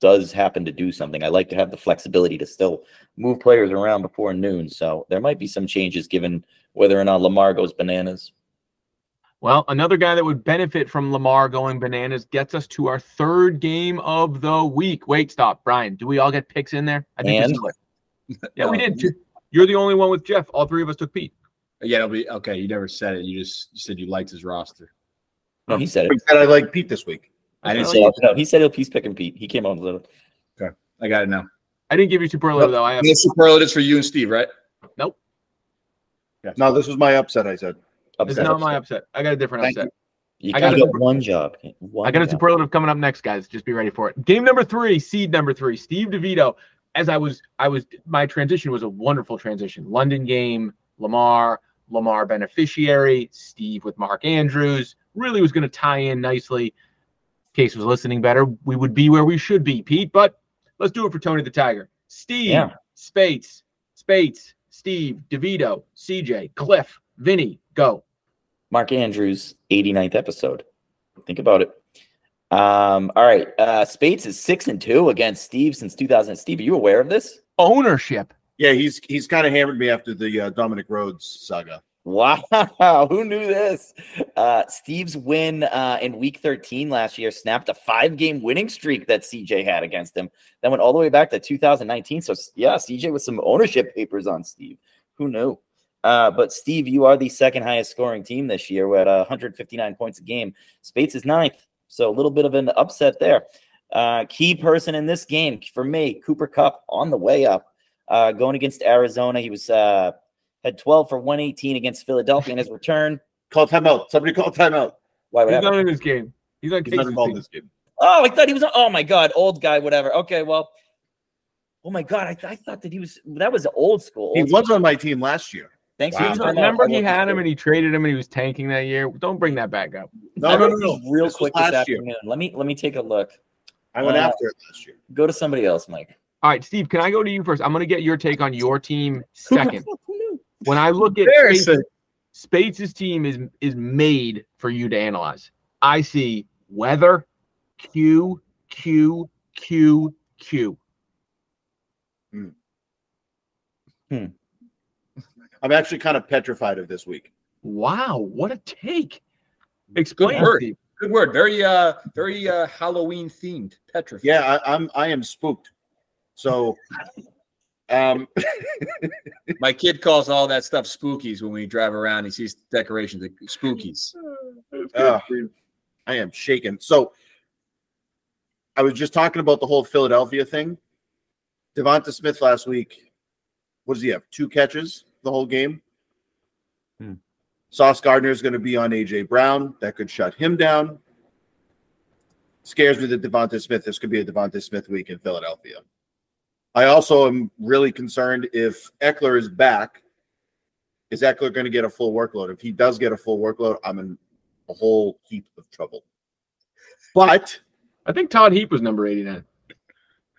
does happen to do something, I like to have the flexibility to still move players around before noon. So there might be some changes given whether or not Lamar goes bananas. Well, another guy that would benefit from Lamar going bananas gets us to our third game of the week. Wait, stop, Brian. Do we all get picks in there? I think and? yeah, we did. You're the only one with Jeff. All three of us took Pete. Yeah, it'll be okay. You never said it. You just you said you liked his roster. No, he said it. He said I like Pete this week. I didn't say no. He said he'll he's picking Pete. He came on with it. Okay, I got it now. I didn't give you superlative nope. though. I have superlatives for you and Steve, right? Nope. Yeah. No, this was my upset. I said. Upset, this is not upset. my upset. I got a different Thank upset. You, you I got a, one job. One I got a superlative coming up next, guys. Just be ready for it. Game number three, seed number three, Steve DeVito. As I was, I was, my transition was a wonderful transition. London game, Lamar, Lamar beneficiary, Steve with Mark Andrews. Really was going to tie in nicely. Case was listening better. We would be where we should be, Pete. But let's do it for Tony the Tiger. Steve, yeah. Spates, Spates, Steve, DeVito, CJ, Cliff, Vinny, go. Mark Andrews, 89th episode. Think about it. Um, all right. Uh Spates is six and two against Steve since 2000. Steve, are you aware of this? Ownership. Yeah, he's he's kind of hammered me after the uh, Dominic Rhodes saga. Wow, who knew this? Uh, Steve's win uh, in week 13 last year snapped a five game winning streak that CJ had against him. That went all the way back to 2019. So, yeah, CJ with some ownership papers on Steve. Who knew? Uh, but, Steve, you are the second highest scoring team this year. We're at 159 points a game. Spates is ninth. So, a little bit of an upset there. Uh, key person in this game for me, Cooper Kupp on the way up. Uh, going against Arizona, he was uh, had 12 for 118 against Philadelphia in his return. Call timeout. Somebody call timeout. Why? What He's happened? not in this game. He's not, He's not involved in this game. Oh, I thought he was. Oh my God, old guy, whatever. Okay, well. Oh my God, I, th- I thought that he was. That was old school. Old he school. was on my team last year. Thanks. Wow. Remember, he had him and he traded him and he was tanking that year. Don't bring that back up. No, no, no, no. Real this quick this afternoon. Year. Let me let me take a look. I went uh, after it last year. Go to somebody else, Mike. All right, Steve. Can I go to you first? I'm going to get your take on your team second. When I look at Spates, Spates' team is is made for you to analyze. I see weather, Q, Q, Q, Q. Hmm. Hmm. I'm actually kind of petrified of this week. Wow, what a take! Explain, Good word. Good word. Very, uh, very uh, Halloween themed. Petrified. Yeah, I, I'm. I am spooked. So um, My kid calls all that stuff spookies when we drive around. He sees decorations like spookies. Uh, I am shaken. So I was just talking about the whole Philadelphia thing. Devonta Smith last week, what does he have? Two catches the whole game. Hmm. Sauce Gardner is going to be on AJ Brown. That could shut him down. Scares me that Devonta Smith. This could be a Devonta Smith week in Philadelphia. I also am really concerned if Ekeler is back. Is Ekeler going to get a full workload? If he does get a full workload, I'm in a whole heap of trouble. But I think Todd Heap was number 89.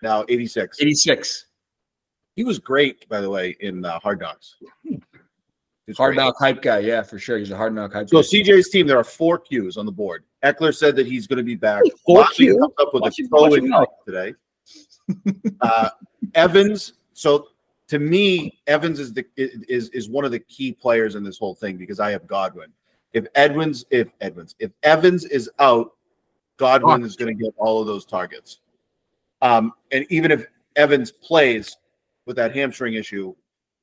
Now 86. 86. He was great, by the way, in uh, Hard Knocks. Hard knock hype guy, yeah, for sure. He's a hard knock hype. Guy. So guy. CJ's team, there are four Qs on the board. Ekeler said that he's going to be back. Four Qs up with watch a pro today. uh, Evans. So to me, Evans is the is is one of the key players in this whole thing because I have Godwin. If Edwins, if Edwins, if Evans is out, Godwin is going to get all of those targets. Um, and even if Evans plays with that hamstring issue,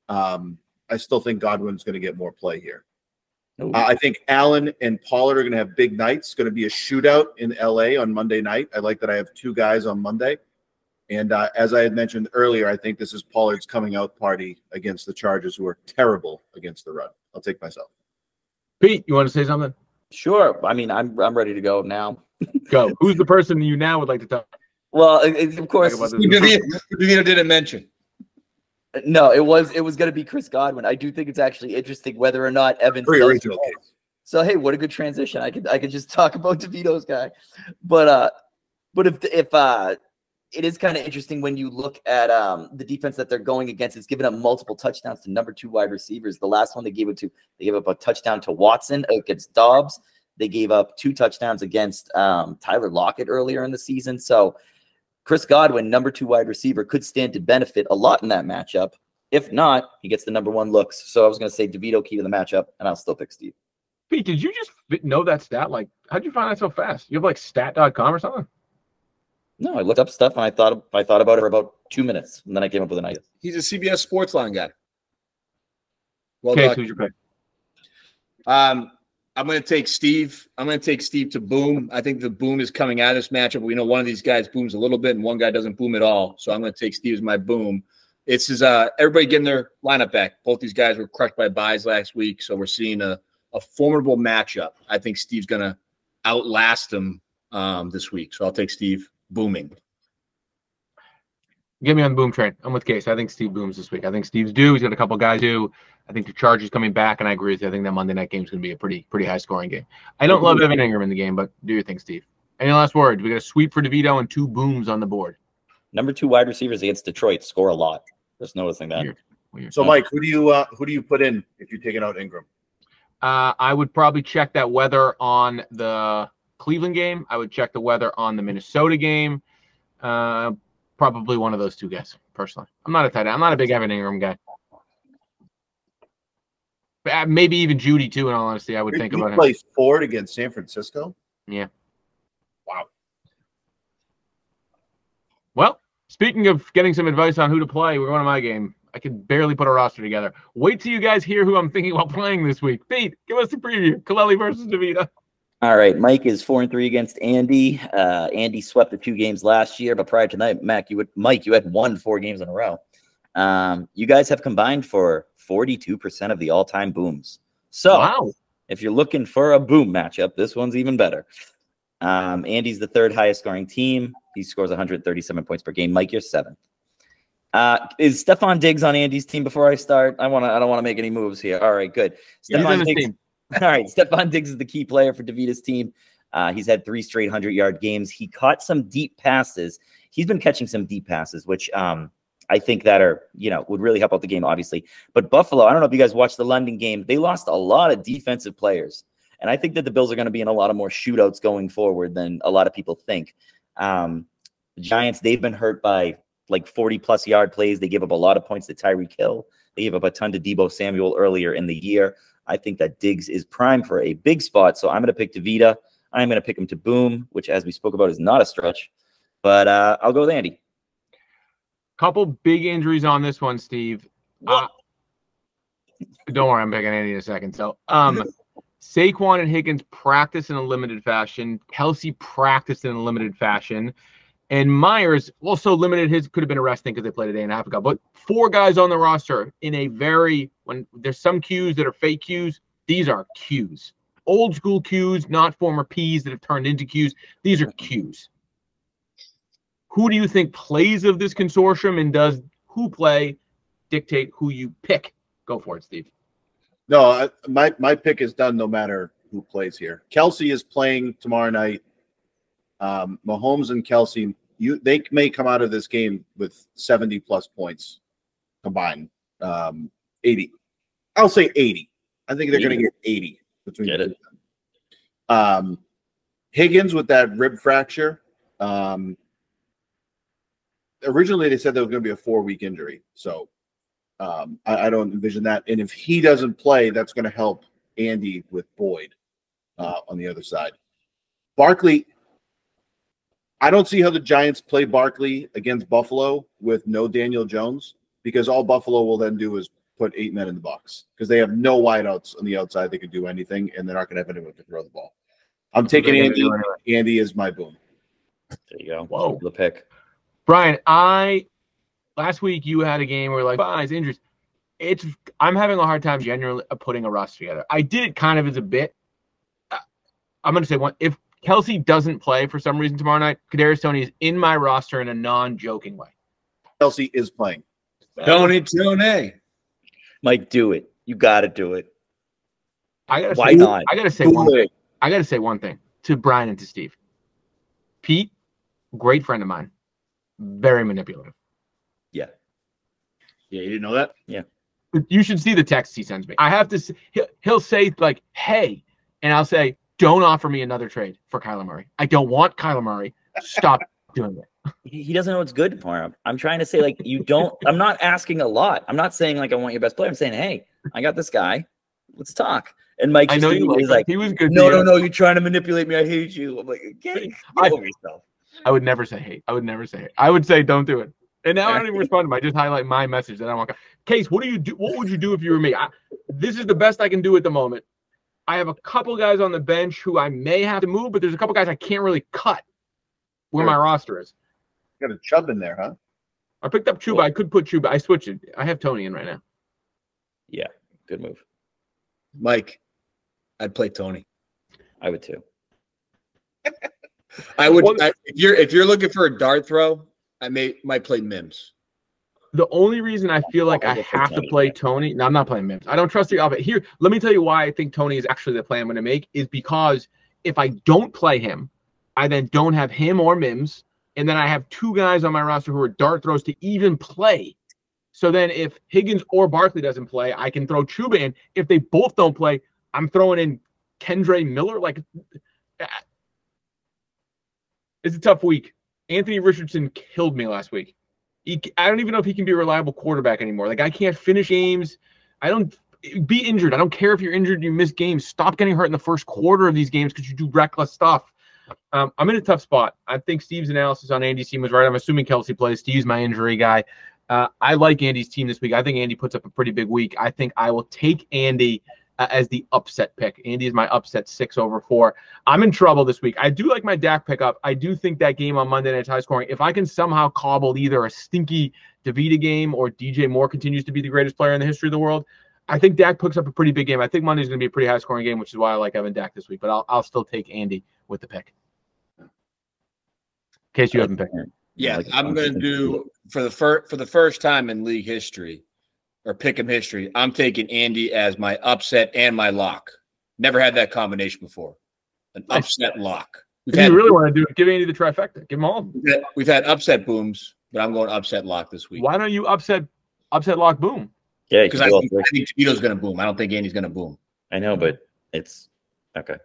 um, I still think Godwin's going to get more play here. Uh, I think Allen and Pollard are going to have big nights. Going to be a shootout in LA on Monday night. I like that I have two guys on Monday. And uh, as I had mentioned earlier, I think this is Pollard's coming out party against the Chargers, who are terrible against the run. I'll take myself. Pete, you want to say something? Sure. I mean, I'm I'm ready to go now. Go. Who's the person you now would like to talk? Well, it- it- of course, about this? Davino Davino didn't mention. No. It was it was going to be Chris Godwin. I do think it's actually interesting whether or not Evans. Very original case. So hey, what a good transition. I could I could just talk about DeVito's guy. But uh but if if uh it is kind of interesting when you look at um the defense that they're going against. It's given up multiple touchdowns to number two wide receivers. The last one they gave it to, they gave up a touchdown to Watson against Dobbs. They gave up two touchdowns against um, Tyler Lockett earlier in the season. So Chris Godwin, number two wide receiver, could stand to benefit a lot in that matchup. If not, he gets the number one looks. So I was going to say DeVito key to the matchup, and I'll still pick Steve. Pete, did you just know that stat? Like, how'd you find that so fast? You have like stat.com or something? No, I looked up stuff and I thought I thought about it for about two minutes, and then I came up with an idea. He's a CBS Sports Line guy. Well Okay, done. who's your pick? Um, I'm going to take Steve. I'm going to take Steve to boom. I think the boom is coming out of this matchup. We know one of these guys booms a little bit, and one guy doesn't boom at all. So I'm going to take Steve as my boom. It's is uh everybody getting their lineup back. Both these guys were crushed by buys last week, so we're seeing a a formidable matchup. I think Steve's going to outlast them um, this week. So I'll take Steve booming. Get me on the boom train. I'm with Case. I think Steve booms this week. I think Steve's due. He's got a couple guys due. I think the Chargers coming back, and I agree with you. I think that Monday night game is going to be a pretty pretty high scoring game. I don't love Evan Engram in the game, but do your thing, Steve. Any last words? We got a sweep for DeVito and two booms on the board. Number two wide receivers against Detroit score a lot. Just noticing that. Weird. Weird. So, Mike, who do you uh, who do you put in if you're taking out Engram? Uh, I would probably check that weather on the Cleveland game. I would check the weather on the Minnesota game. Uh, probably one of those two guys. Personally, I'm not a tight end. I'm not a big Evan Engram guy. But, uh, maybe even Judy too. In all honesty, I would think he about him. plays Ford against San Francisco. Yeah. Wow. Well, speaking of getting some advice on who to play, we're going to my game. I can barely put a roster together. Wait till you guys hear who I'm thinking about playing this week. Pete, give us a preview. Kaleli versus Davida. All right, Mike is four and three against Andy. Uh, Andy swept the two games last year, but prior to that, Mac, you would Mike, you had won four games in a row. Um, you guys have combined for forty-two percent of the all-time booms. So, Wow. if you're looking for a boom matchup, this one's even better. Um, Andy's the third highest scoring team. He scores 137 points per game. Mike, you're seventh. Uh, is Stefon Diggs on Andy's team before I start? I want to. I don't want to make any moves here. All right, good. Stefon Diggs. All right, Stefon Diggs is the key player for Davita's team. Uh, he's had three straight hundred yard games. He caught some deep passes. He's been catching some deep passes, which um, I think that are you know would really help out the game, obviously. But Buffalo, I don't know if you guys watched the London game. They lost a lot of defensive players, and I think that the Bills are going to be in a lot of more shootouts going forward than a lot of people think. Um, the Giants, they've been hurt by like 40 plus yard plays. They gave up a lot of points to Tyreek Hill. They gave up a ton to Deebo Samuel earlier in the year. I think that Diggs is prime for a big spot. So I'm going to pick DeVita. I'm going to pick him to boom, which, as we spoke about, is not a stretch. But uh, I'll go with Andy. Couple big injuries on this one, Steve. Uh, don't worry, I'm picking Andy in a second. So, um, Saquon and Higgins practice in a limited fashion. Kelce practiced in a limited fashion. And Myers also limited his could have been arresting because they played a day and a half ago. But four guys on the roster in a very when there's some cues that are fake cues, these are cues. Old school cues, not former P's that have turned into cues. These are cues. Who do you think plays of this consortium and does who play dictate who you pick? Go for it, Steve. No, I, my my pick is done no matter who plays here. Kelce is playing tomorrow night. Um, Mahomes and Kelce, you they may come out of this game with 70 plus points combined. Um, 80. I'll say 80. I think they're going to get 80 between Get it. them. Um, Higgins with that rib fracture. Um, originally, they said there was going to be a four week injury. So um, I, I don't envision that. And if he doesn't play, that's going to help Andy with Boyd uh, on the other side. Barkley, I don't see how the Giants play Barkley against Buffalo with no Daniel Jones because all Buffalo will then do is put eight men in the box because they have no wideouts on the outside. They can do anything, and they're not going to have anyone to throw the ball. I'm taking Andy. Andy is my boom. There you go. Whoa. The pick. Brian, I last week you had a game where like buys injuries. It's I'm having a hard time generally putting a roster together. I did it kind of as a bit. Uh, I'm gonna say one if Kelce doesn't play for some reason tomorrow night, Kadarius Toney is in my roster in a non-joking way. Kelce is playing. Toney Toney. Mike, do it. You got to do it. I gotta Why say, not? I gotta say Do one thing. it. I gotta say one thing to Brian and to Steve. Pete, great friend of mine, very manipulative. Yeah. Yeah, you didn't know that? Yeah. You should see the text he sends me. I have to. He'll, he'll say like, "Hey," and I'll say, "Don't offer me another trade for Kyler Murray. I don't want Kyler Murray. Stop doing it." He doesn't know what's good for him. I'm trying to say, like, you don't, I'm not asking a lot. I'm not saying, like, I want your best player. I'm saying, hey, I got this guy. Let's talk. And Mike I know you like. like, he was good. no, no, no, you're trying to manipulate me. I hate you. I'm like, okay, get I- over yourself. I would never say hate. I would never say hate. I would say don't do it. And now I don't even respond to him. I just highlight my message that I want. Case, what do you do? What would you do if you were me? I, this is the best I can do at the moment. I have a couple guys on the bench who I may have to move, but there's a couple guys I can't really cut where my roster is. Got a chub in there, huh? I picked up Chuba. I could put Chuba. I switched it. I have Toney in right now. Yeah, good move. Mike, I'd play Toney. I would too. I would. Well- I, if you're if you're looking for a dart throw, I may might play Mims. The only reason I feel like I'll I have to play. Toney, no, I'm not playing Mims. I don't trust the offense. Here, let me tell you why I think Toney is actually the play I'm going to make is because if I don't play him, I then don't have him or Mims, and then I have two guys on my roster who are dart throws to even play. So then if Higgins or Barkley doesn't play, I can throw Chuba in. If they both don't play, I'm throwing in Kendre Miller. Like. It's a tough week. Anthony Richardson killed me last week. He, I don't even know if he can be a reliable quarterback anymore. Like I can't finish games. I don't be injured. I don't care if you're injured. You miss games. Stop getting hurt in the first quarter of these games because you do reckless stuff. Um, I'm in a tough spot. I think Steve's analysis on Andy's team was right. I'm assuming Kelce plays. Steve's my injury guy. Uh, I like Andy's team this week. I think Andy puts up a pretty big week. I think I will take Andy as the upset pick. Andy is my upset six over four. I'm in trouble this week. I do like my Dak pickup. I do think that game on Monday night high scoring. If I can somehow cobble either a stinky DeVita game or DJ Moore continues to be the greatest player in the history of the world, I think Dak picks up a pretty big game. I think Monday's going to be a pretty high scoring game, which is why I like Evan Dak this week. But I'll I'll still take Andy with the pick. In case you uh, haven't picked. Yeah, I'm going to do for the first for the first time in league history or pick'em history. I'm taking Andy as my upset and my lock. Never had that combination before. An Nice. upset lock. We've If had, you really want to do it, give Andy the trifecta. Give him all. we've had- we've had upset booms, but I'm going upset lock this week Why don't you upset upset lock boom Yeah, because I think, three. I think DeVito's going to boom. I don't think Andy's going to boom. I know, but it's okay.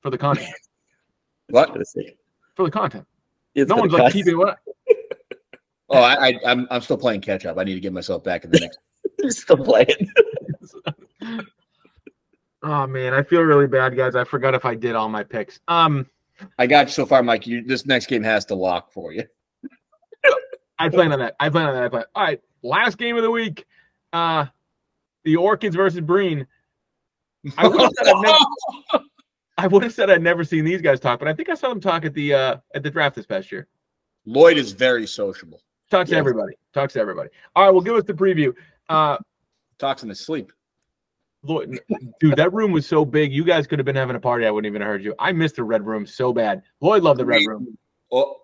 for the content? What? For the sake. For the content. It's No one's like cuts. keeping what Oh, I, I I'm I'm still playing catch up. I need to get myself back in the next. You're still playing. Oh man, I feel really bad, guys. I forgot if I did all my picks. Um, I got you so far, Mike. You this next game has to lock for you. I plan on that. I plan on that. I plan. All right, last game of the week. Uh, the Orchids versus Breen. I would have said I've never, I would have said I'd never seen these guys talk, but I think I saw them talk at the uh at the draft this past year. Lloyd is very sociable. Talks to everybody. Talks to everybody. All right, well, give us the preview. Uh, Talks in his sleep. Lloyd, dude, that room was so big. You guys could have been having a party. I wouldn't even have heard you. I missed the red room so bad. Lloyd loved the red room. Oh,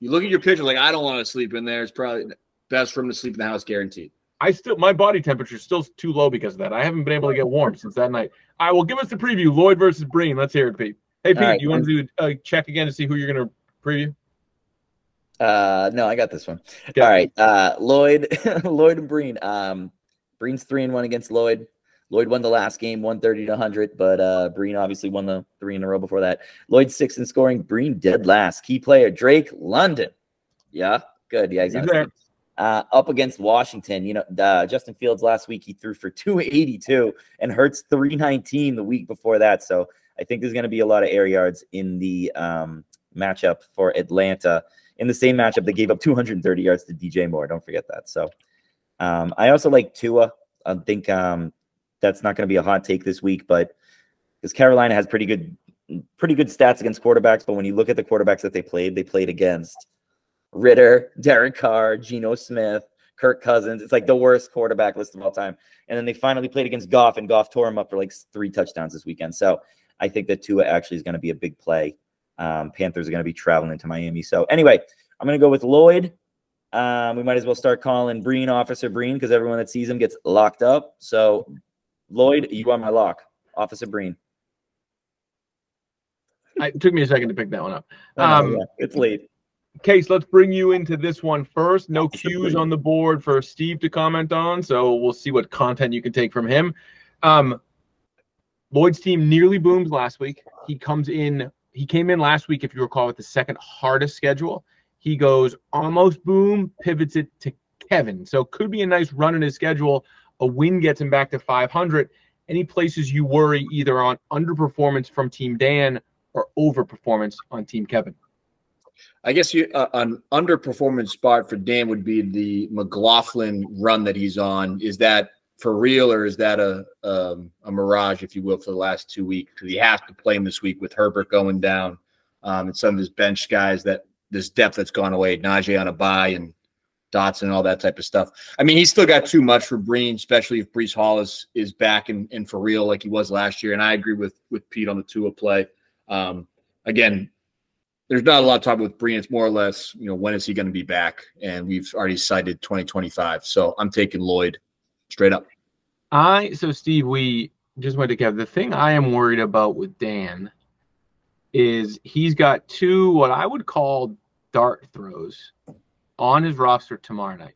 you look at your picture like I don't want to sleep in there. It's probably the best room to sleep in the house, guaranteed. I still my body temperature is still too low because of that. I haven't been able to get warm since that night. All right, well, give us the preview. Lloyd versus Breen. Let's hear it, Pete. Hey, Pete, All right, you want to do a check again to see who you're going to preview? Uh, no, I got this one. Okay. All right. Uh, Lloyd, Lloyd and Breen. Um, Breen's three and one against Lloyd. Lloyd won the last game, 130 to 100, but uh, Breen obviously won the three in a row before that. Lloyd six in scoring. Breen dead last. Key player Drake London. Yeah, good. Yeah, he's He's on his there. team. Uh, up against Washington. You know, uh, Justin Fields last week he threw for 282 and Hurts 319 the week before that. So I think there's going to be a lot of air yards in the um, matchup for Atlanta. In the same matchup, they gave up 230 yards to DJ Moore. Don't forget that. So um, I also like Tua. I think um, that's not going to be a hot take this week, but because Carolina has pretty good, pretty good stats against quarterbacks. But when you look at the quarterbacks that they played, they played against Ridder, Derek Carr, Geno Smith, Kirk Cousins. It's like the worst quarterback list of all time. And then they finally played against Goff, and Goff tore him up for like three touchdowns this weekend. So I think that Tua actually is going to be a big play. Um, Panthers are going to be traveling into Miami. So anyway, I'm going to go with Lloyd. Um, we might as well start calling Breen Officer Breen because everyone that sees him gets locked up. So Lloyd, you are my lock, Officer Breen. I, it took me a second to pick that one up. Um, yeah, it's late. Case, let's bring you into this one first. No cues on the board for Steve to comment on, so we'll see what content you can take from him. Um, Lloyd's team nearly boomed last week. He comes in, he came in last week, if you recall, with the second hardest schedule. He goes almost boom, pivots it to Kevin. So could be a nice run in his schedule. A win gets him back to 500. Any places you worry either on underperformance from Team Dan or overperformance on Team Kevin? I guess you uh, an underperformance spot for Dan would be the McLaughlin run that he's on. Is that for real, or is that a um, a mirage, if you will, for the last two weeks? Because he has to play him this week with Herbert going down, um, and some of his bench guys that this depth that's gone away, Najee on a bye and Dotson and all that type of stuff. I mean, he's still got too much for Breen, especially if Breece Hall is is back and, and for real like he was last year. And I agree with with Pete on the Tua play. Um, again, there's not a lot of talk with Breen. It's more or less, you know, when is he going to be back? And we've already cited 2025. So I'm taking Lloyd straight up. I so Steve, we just went to Kev. The thing I am worried about with Dan is he's got two what I would call dart throws on his roster tomorrow night.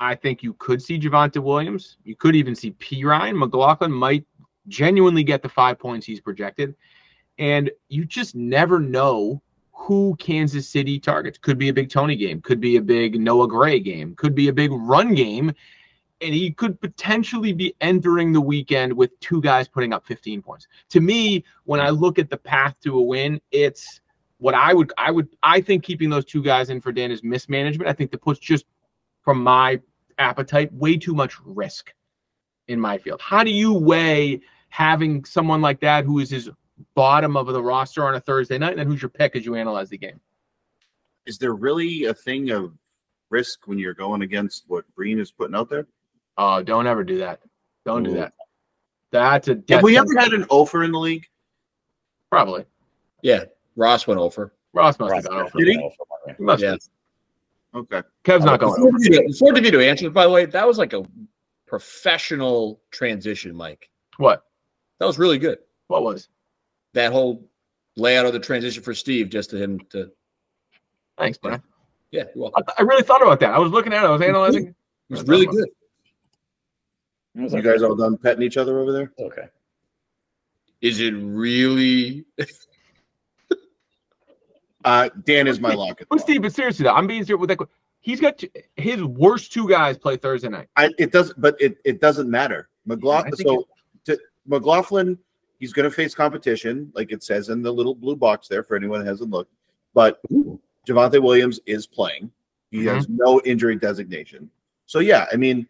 I think you could see Javonte Williams. You could even see Perine. McLaughlin might genuinely get the five points he's projected. And you just never know who Kansas City targets. Could be a big Toney game, could be a big Noah Gray game, could be a big run game. And he could potentially be entering the weekend with two guys putting up 15 points. To me, when I look at the path to a win, it's what I would I would I think keeping those two guys in for Dan is mismanagement. I think that puts just from my appetite way too much risk in my field. How do you weigh having someone like that who is his bottom of the roster on a Thursday night, and then who's your pick as you analyze the game? Is there really a thing of risk when you're going against what Breen is putting out there? Oh, don't ever do that. Don't do that. That's a Have we ever had an offer in the league? probably. Yeah. Ross went over. Ross must Ross have gone over. Did he? He must Yeah. have. Okay. Kev's not going over. Before DeVito, before DeVito by the way, that was like a professional transition, Mike. What? That was really good. What was? That whole layout of the transition for Steve, just to him to, Thanks, Brian. yeah, you're welcome. I, th- I really thought about that. I was looking at it. I was analyzing. It was really good. You guys all done petting each other over there? okay? Is it really? Uh, Dan is my lock. But Steve, but seriously, though, I'm being serious with that. He's got two, his worst two guys play Thursday night. I, it doesn't, but it, it doesn't matter. McLaughlin. I think So to, McLaughlin, he's going to face competition, like it says in the little blue box there for anyone that hasn't looked. But Javonte Williams is playing. He Mm-hmm. has no injury designation. So yeah, I mean,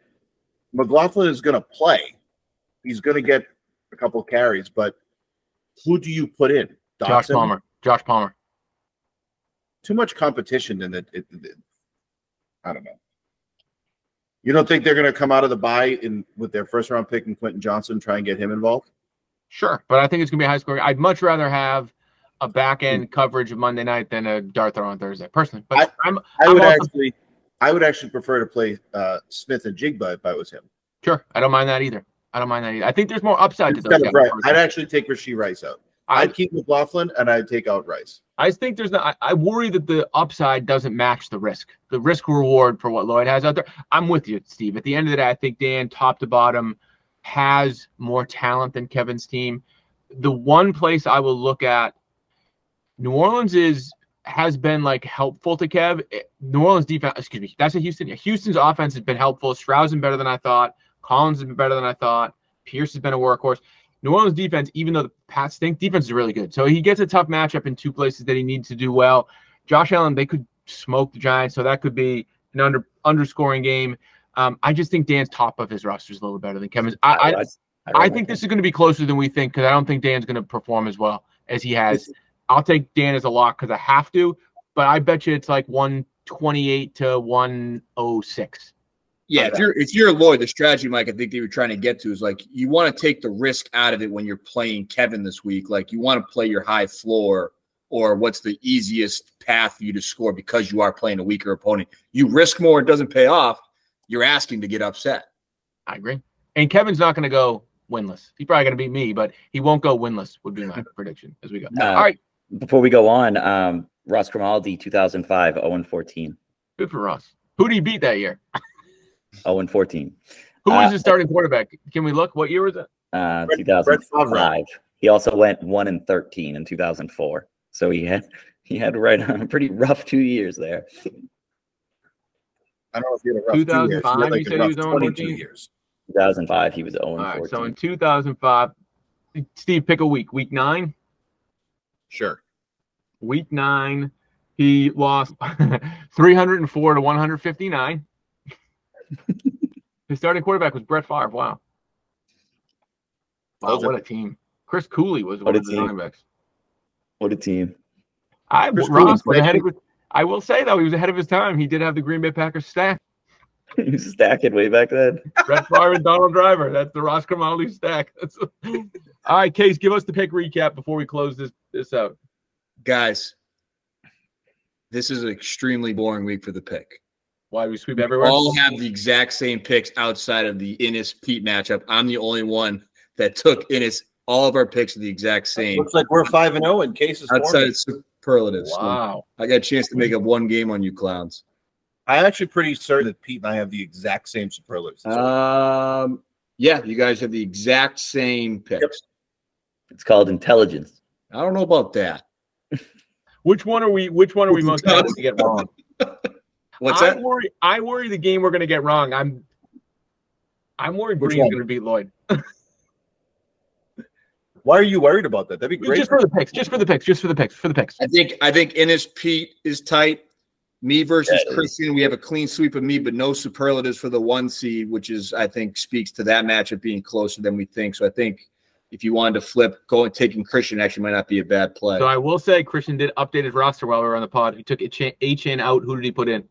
McLaughlin is going to play. He's going to get a couple carries, but who do you put in? Josh Palmer. Josh Palmer. Too much competition in it. it, it- I don't know. You don't think they're going to come out of the bye in with their first round pick and Quentin Johnston try and get him involved? Sure, but I think it's gonna be a high score. I'd much rather have a back end hmm. coverage of Monday night than a dart throw on Thursday, personally. But I, am I would also- actually, I would actually prefer to play uh, Smith-Njigba if I was him. sure. I don't mind that either. I don't mind that either. I think there's more upside to those Instead guys. I'd actually take Rashee Rice out. I, I'd keep McLaughlin and I'd take out Rice. I think there's not. I, I worry that the upside doesn't match the risk. The risk reward for what Lloyd has out there. I'm with you, Steve. At the end of the day, I think Dan, top to bottom, has more talent than Kevin's team. The one place I will look at, New Orleans is has been like helpful to Kev. Eh, New Orleans defense, excuse me, that's a Houston. Houston's offense has been helpful. Stroud's been better than I thought. Collins has been better than I thought. Pierce has been a workhorse. New Orleans defense, even though the Pats stink, defense is really good. So he gets a tough matchup in two places that he needs to do well. Josh Allen, they could smoke the Giants, so that could be an under underscoring game. Um, I just think Dan's top of his roster is a little better than Kevin's. I, I, I think this is going to be closer than we think because I don't think Dan's going to perform as well as he has. I'll take Dan as a lock because I have to, but I bet you it's like 128 to 106. Yeah, if you're if you're Lloyd, the strategy, Mike, I think they were trying to get to is like you want to take the risk out of it when you're playing Kevin this week. Like you want to play your high floor or what's the easiest path for you to score because you are playing a weaker opponent. You risk more, it doesn't pay off. You're asking to get upset. I agree. And Kevin's not going to go winless. He's probably going to beat me, but he won't go winless. Would be my prediction as we go. All right, Before we go on, um, Ross Grimaldi, 2005, 0 and 14. good for Ross. Who did he beat that year? 0 and 14. Who was Uh, his starting quarterback? Can we look? What year was it? Uh, Brett- Brett Favre. 2005. He also went 1 and 13 in 2004. So he had he had right on a pretty rough two years there. I don't know if you had a rough two years. 2005, like you said he was on 22 14? years. 2005, he was 0 All and right, 14. so in 2005, Steve, pick a week. Week nine. Sure. Week nine, he lost 304 to 159. His starting quarterback was Brett Favre. Wow. Wow, Those what a team. Chris Cooley was What one a of the team. running backs. what a team. I Chris Ross Cooley was played- ahead of I will say though, he was ahead of his time. He did have the Green Bay Packers stack. he was stacking way back then. Brett Favre and Donald Driver. That's the Ross Grimaldi stack. That's all right, Case, give us the pick recap before we close this this out. Guys, this is an extremely boring week for the pick. Why we sweep We everywhere? all have the exact same picks outside of the Innes Pete matchup. I'm the only one that took Innes. All of our picks are the exact same Looks like we're five and zero in cases. outside of superlatives. Wow. I got a chance to make up one game on you clowns. I'm actually pretty certain that Pete and I have the exact same superlatives. Um, yeah, you guys have the exact same picks. It's called intelligence. I don't know about that. Which one are we? Which one are we most likely to get wrong? What's I that? worry. I worry the game we're going to get wrong. I'm. I'm worried Which Breen's going to beat Lloyd. Why are you worried about that? That'd be great. Just for the picks. Just for the picks. Just for the picks. For the picks. I think I think Innes Pete is tight. Me versus Yeah. Christian, we have a clean sweep of me, but no superlatives for the one seed, which is I think speaks to that matchup being closer than we think. So I think if you wanted to flip, going taking Christian actually might not be a bad play. So I will say Christian did update his roster while we were on the pod. He took HN out. Who did he put in?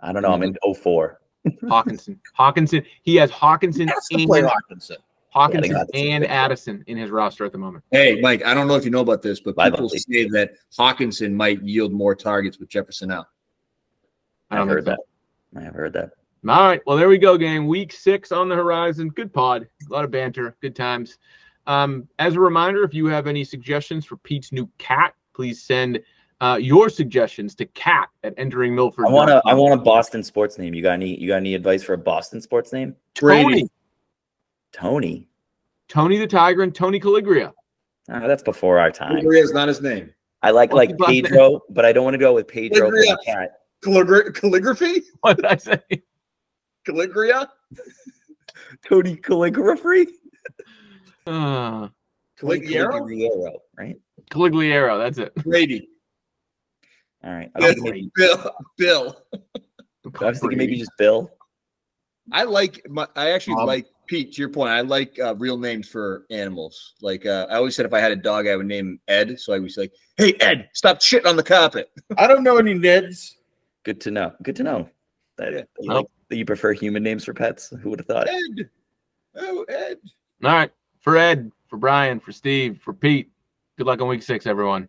I don't know. I'm in 04. Hockenson. Hockenson. He has Hockenson Has to play and Hockenson. Hockenson Yeah, and Addison. Addison in his roster at the moment. hey, Mike, I don't know if you know about this, but Bye, people buddy. say that Hockenson might yield more targets with Jefferson out. I I've don't heard think that. I have heard that. All right. Well, there we go, gang. Week six on the horizon. Good pod. A lot of banter. Good times. Um, as a reminder, if you have any suggestions for Pete's new cat, please send uh, your suggestions to cat at entering Milford. I want to. I want a Boston sports name. You got any? You got any advice for a Boston sports name? Tony. Brady. Tony. Tony the Tiger and Tony Caligria. Ah, that's before our time. Caligria is not his name. I like What's like his last name? Pedro, but I don't want to go with Pedro for Calabria. the cat. Calligra- calligraphy? What did I say? Calligria? Tony calligraphy. Uh, Tony Caligliero? Caligliero, right? Caligliero. That's it. All Brady. right. I was, thinking maybe, Bill. Bill. I was thinking maybe just Bill. I like my. I actually Um, like Pete. To your point, I like uh, real names for animals. Like uh, I always said, if I had a dog, I would name him Ed. So I was like, "Hey, Ed, stop shitting on the carpet." I don't know any Neds. Good to know. Good to know. That, Yeah. you, like, that you prefer human names for pets. Who would have thought? Ed. Oh, Ed. All right. For Ed, for Brian, for Steve, for Pete. Good luck on week six, everyone.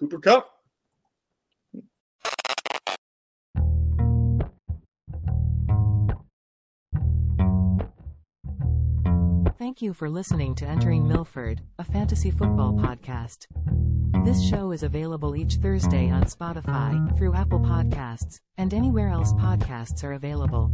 Cooper Kupp. Thank you for listening to Entering Milford, a fantasy football podcast. This show is available each Thursday on Spotify, through Apple Podcasts, and anywhere else podcasts are available.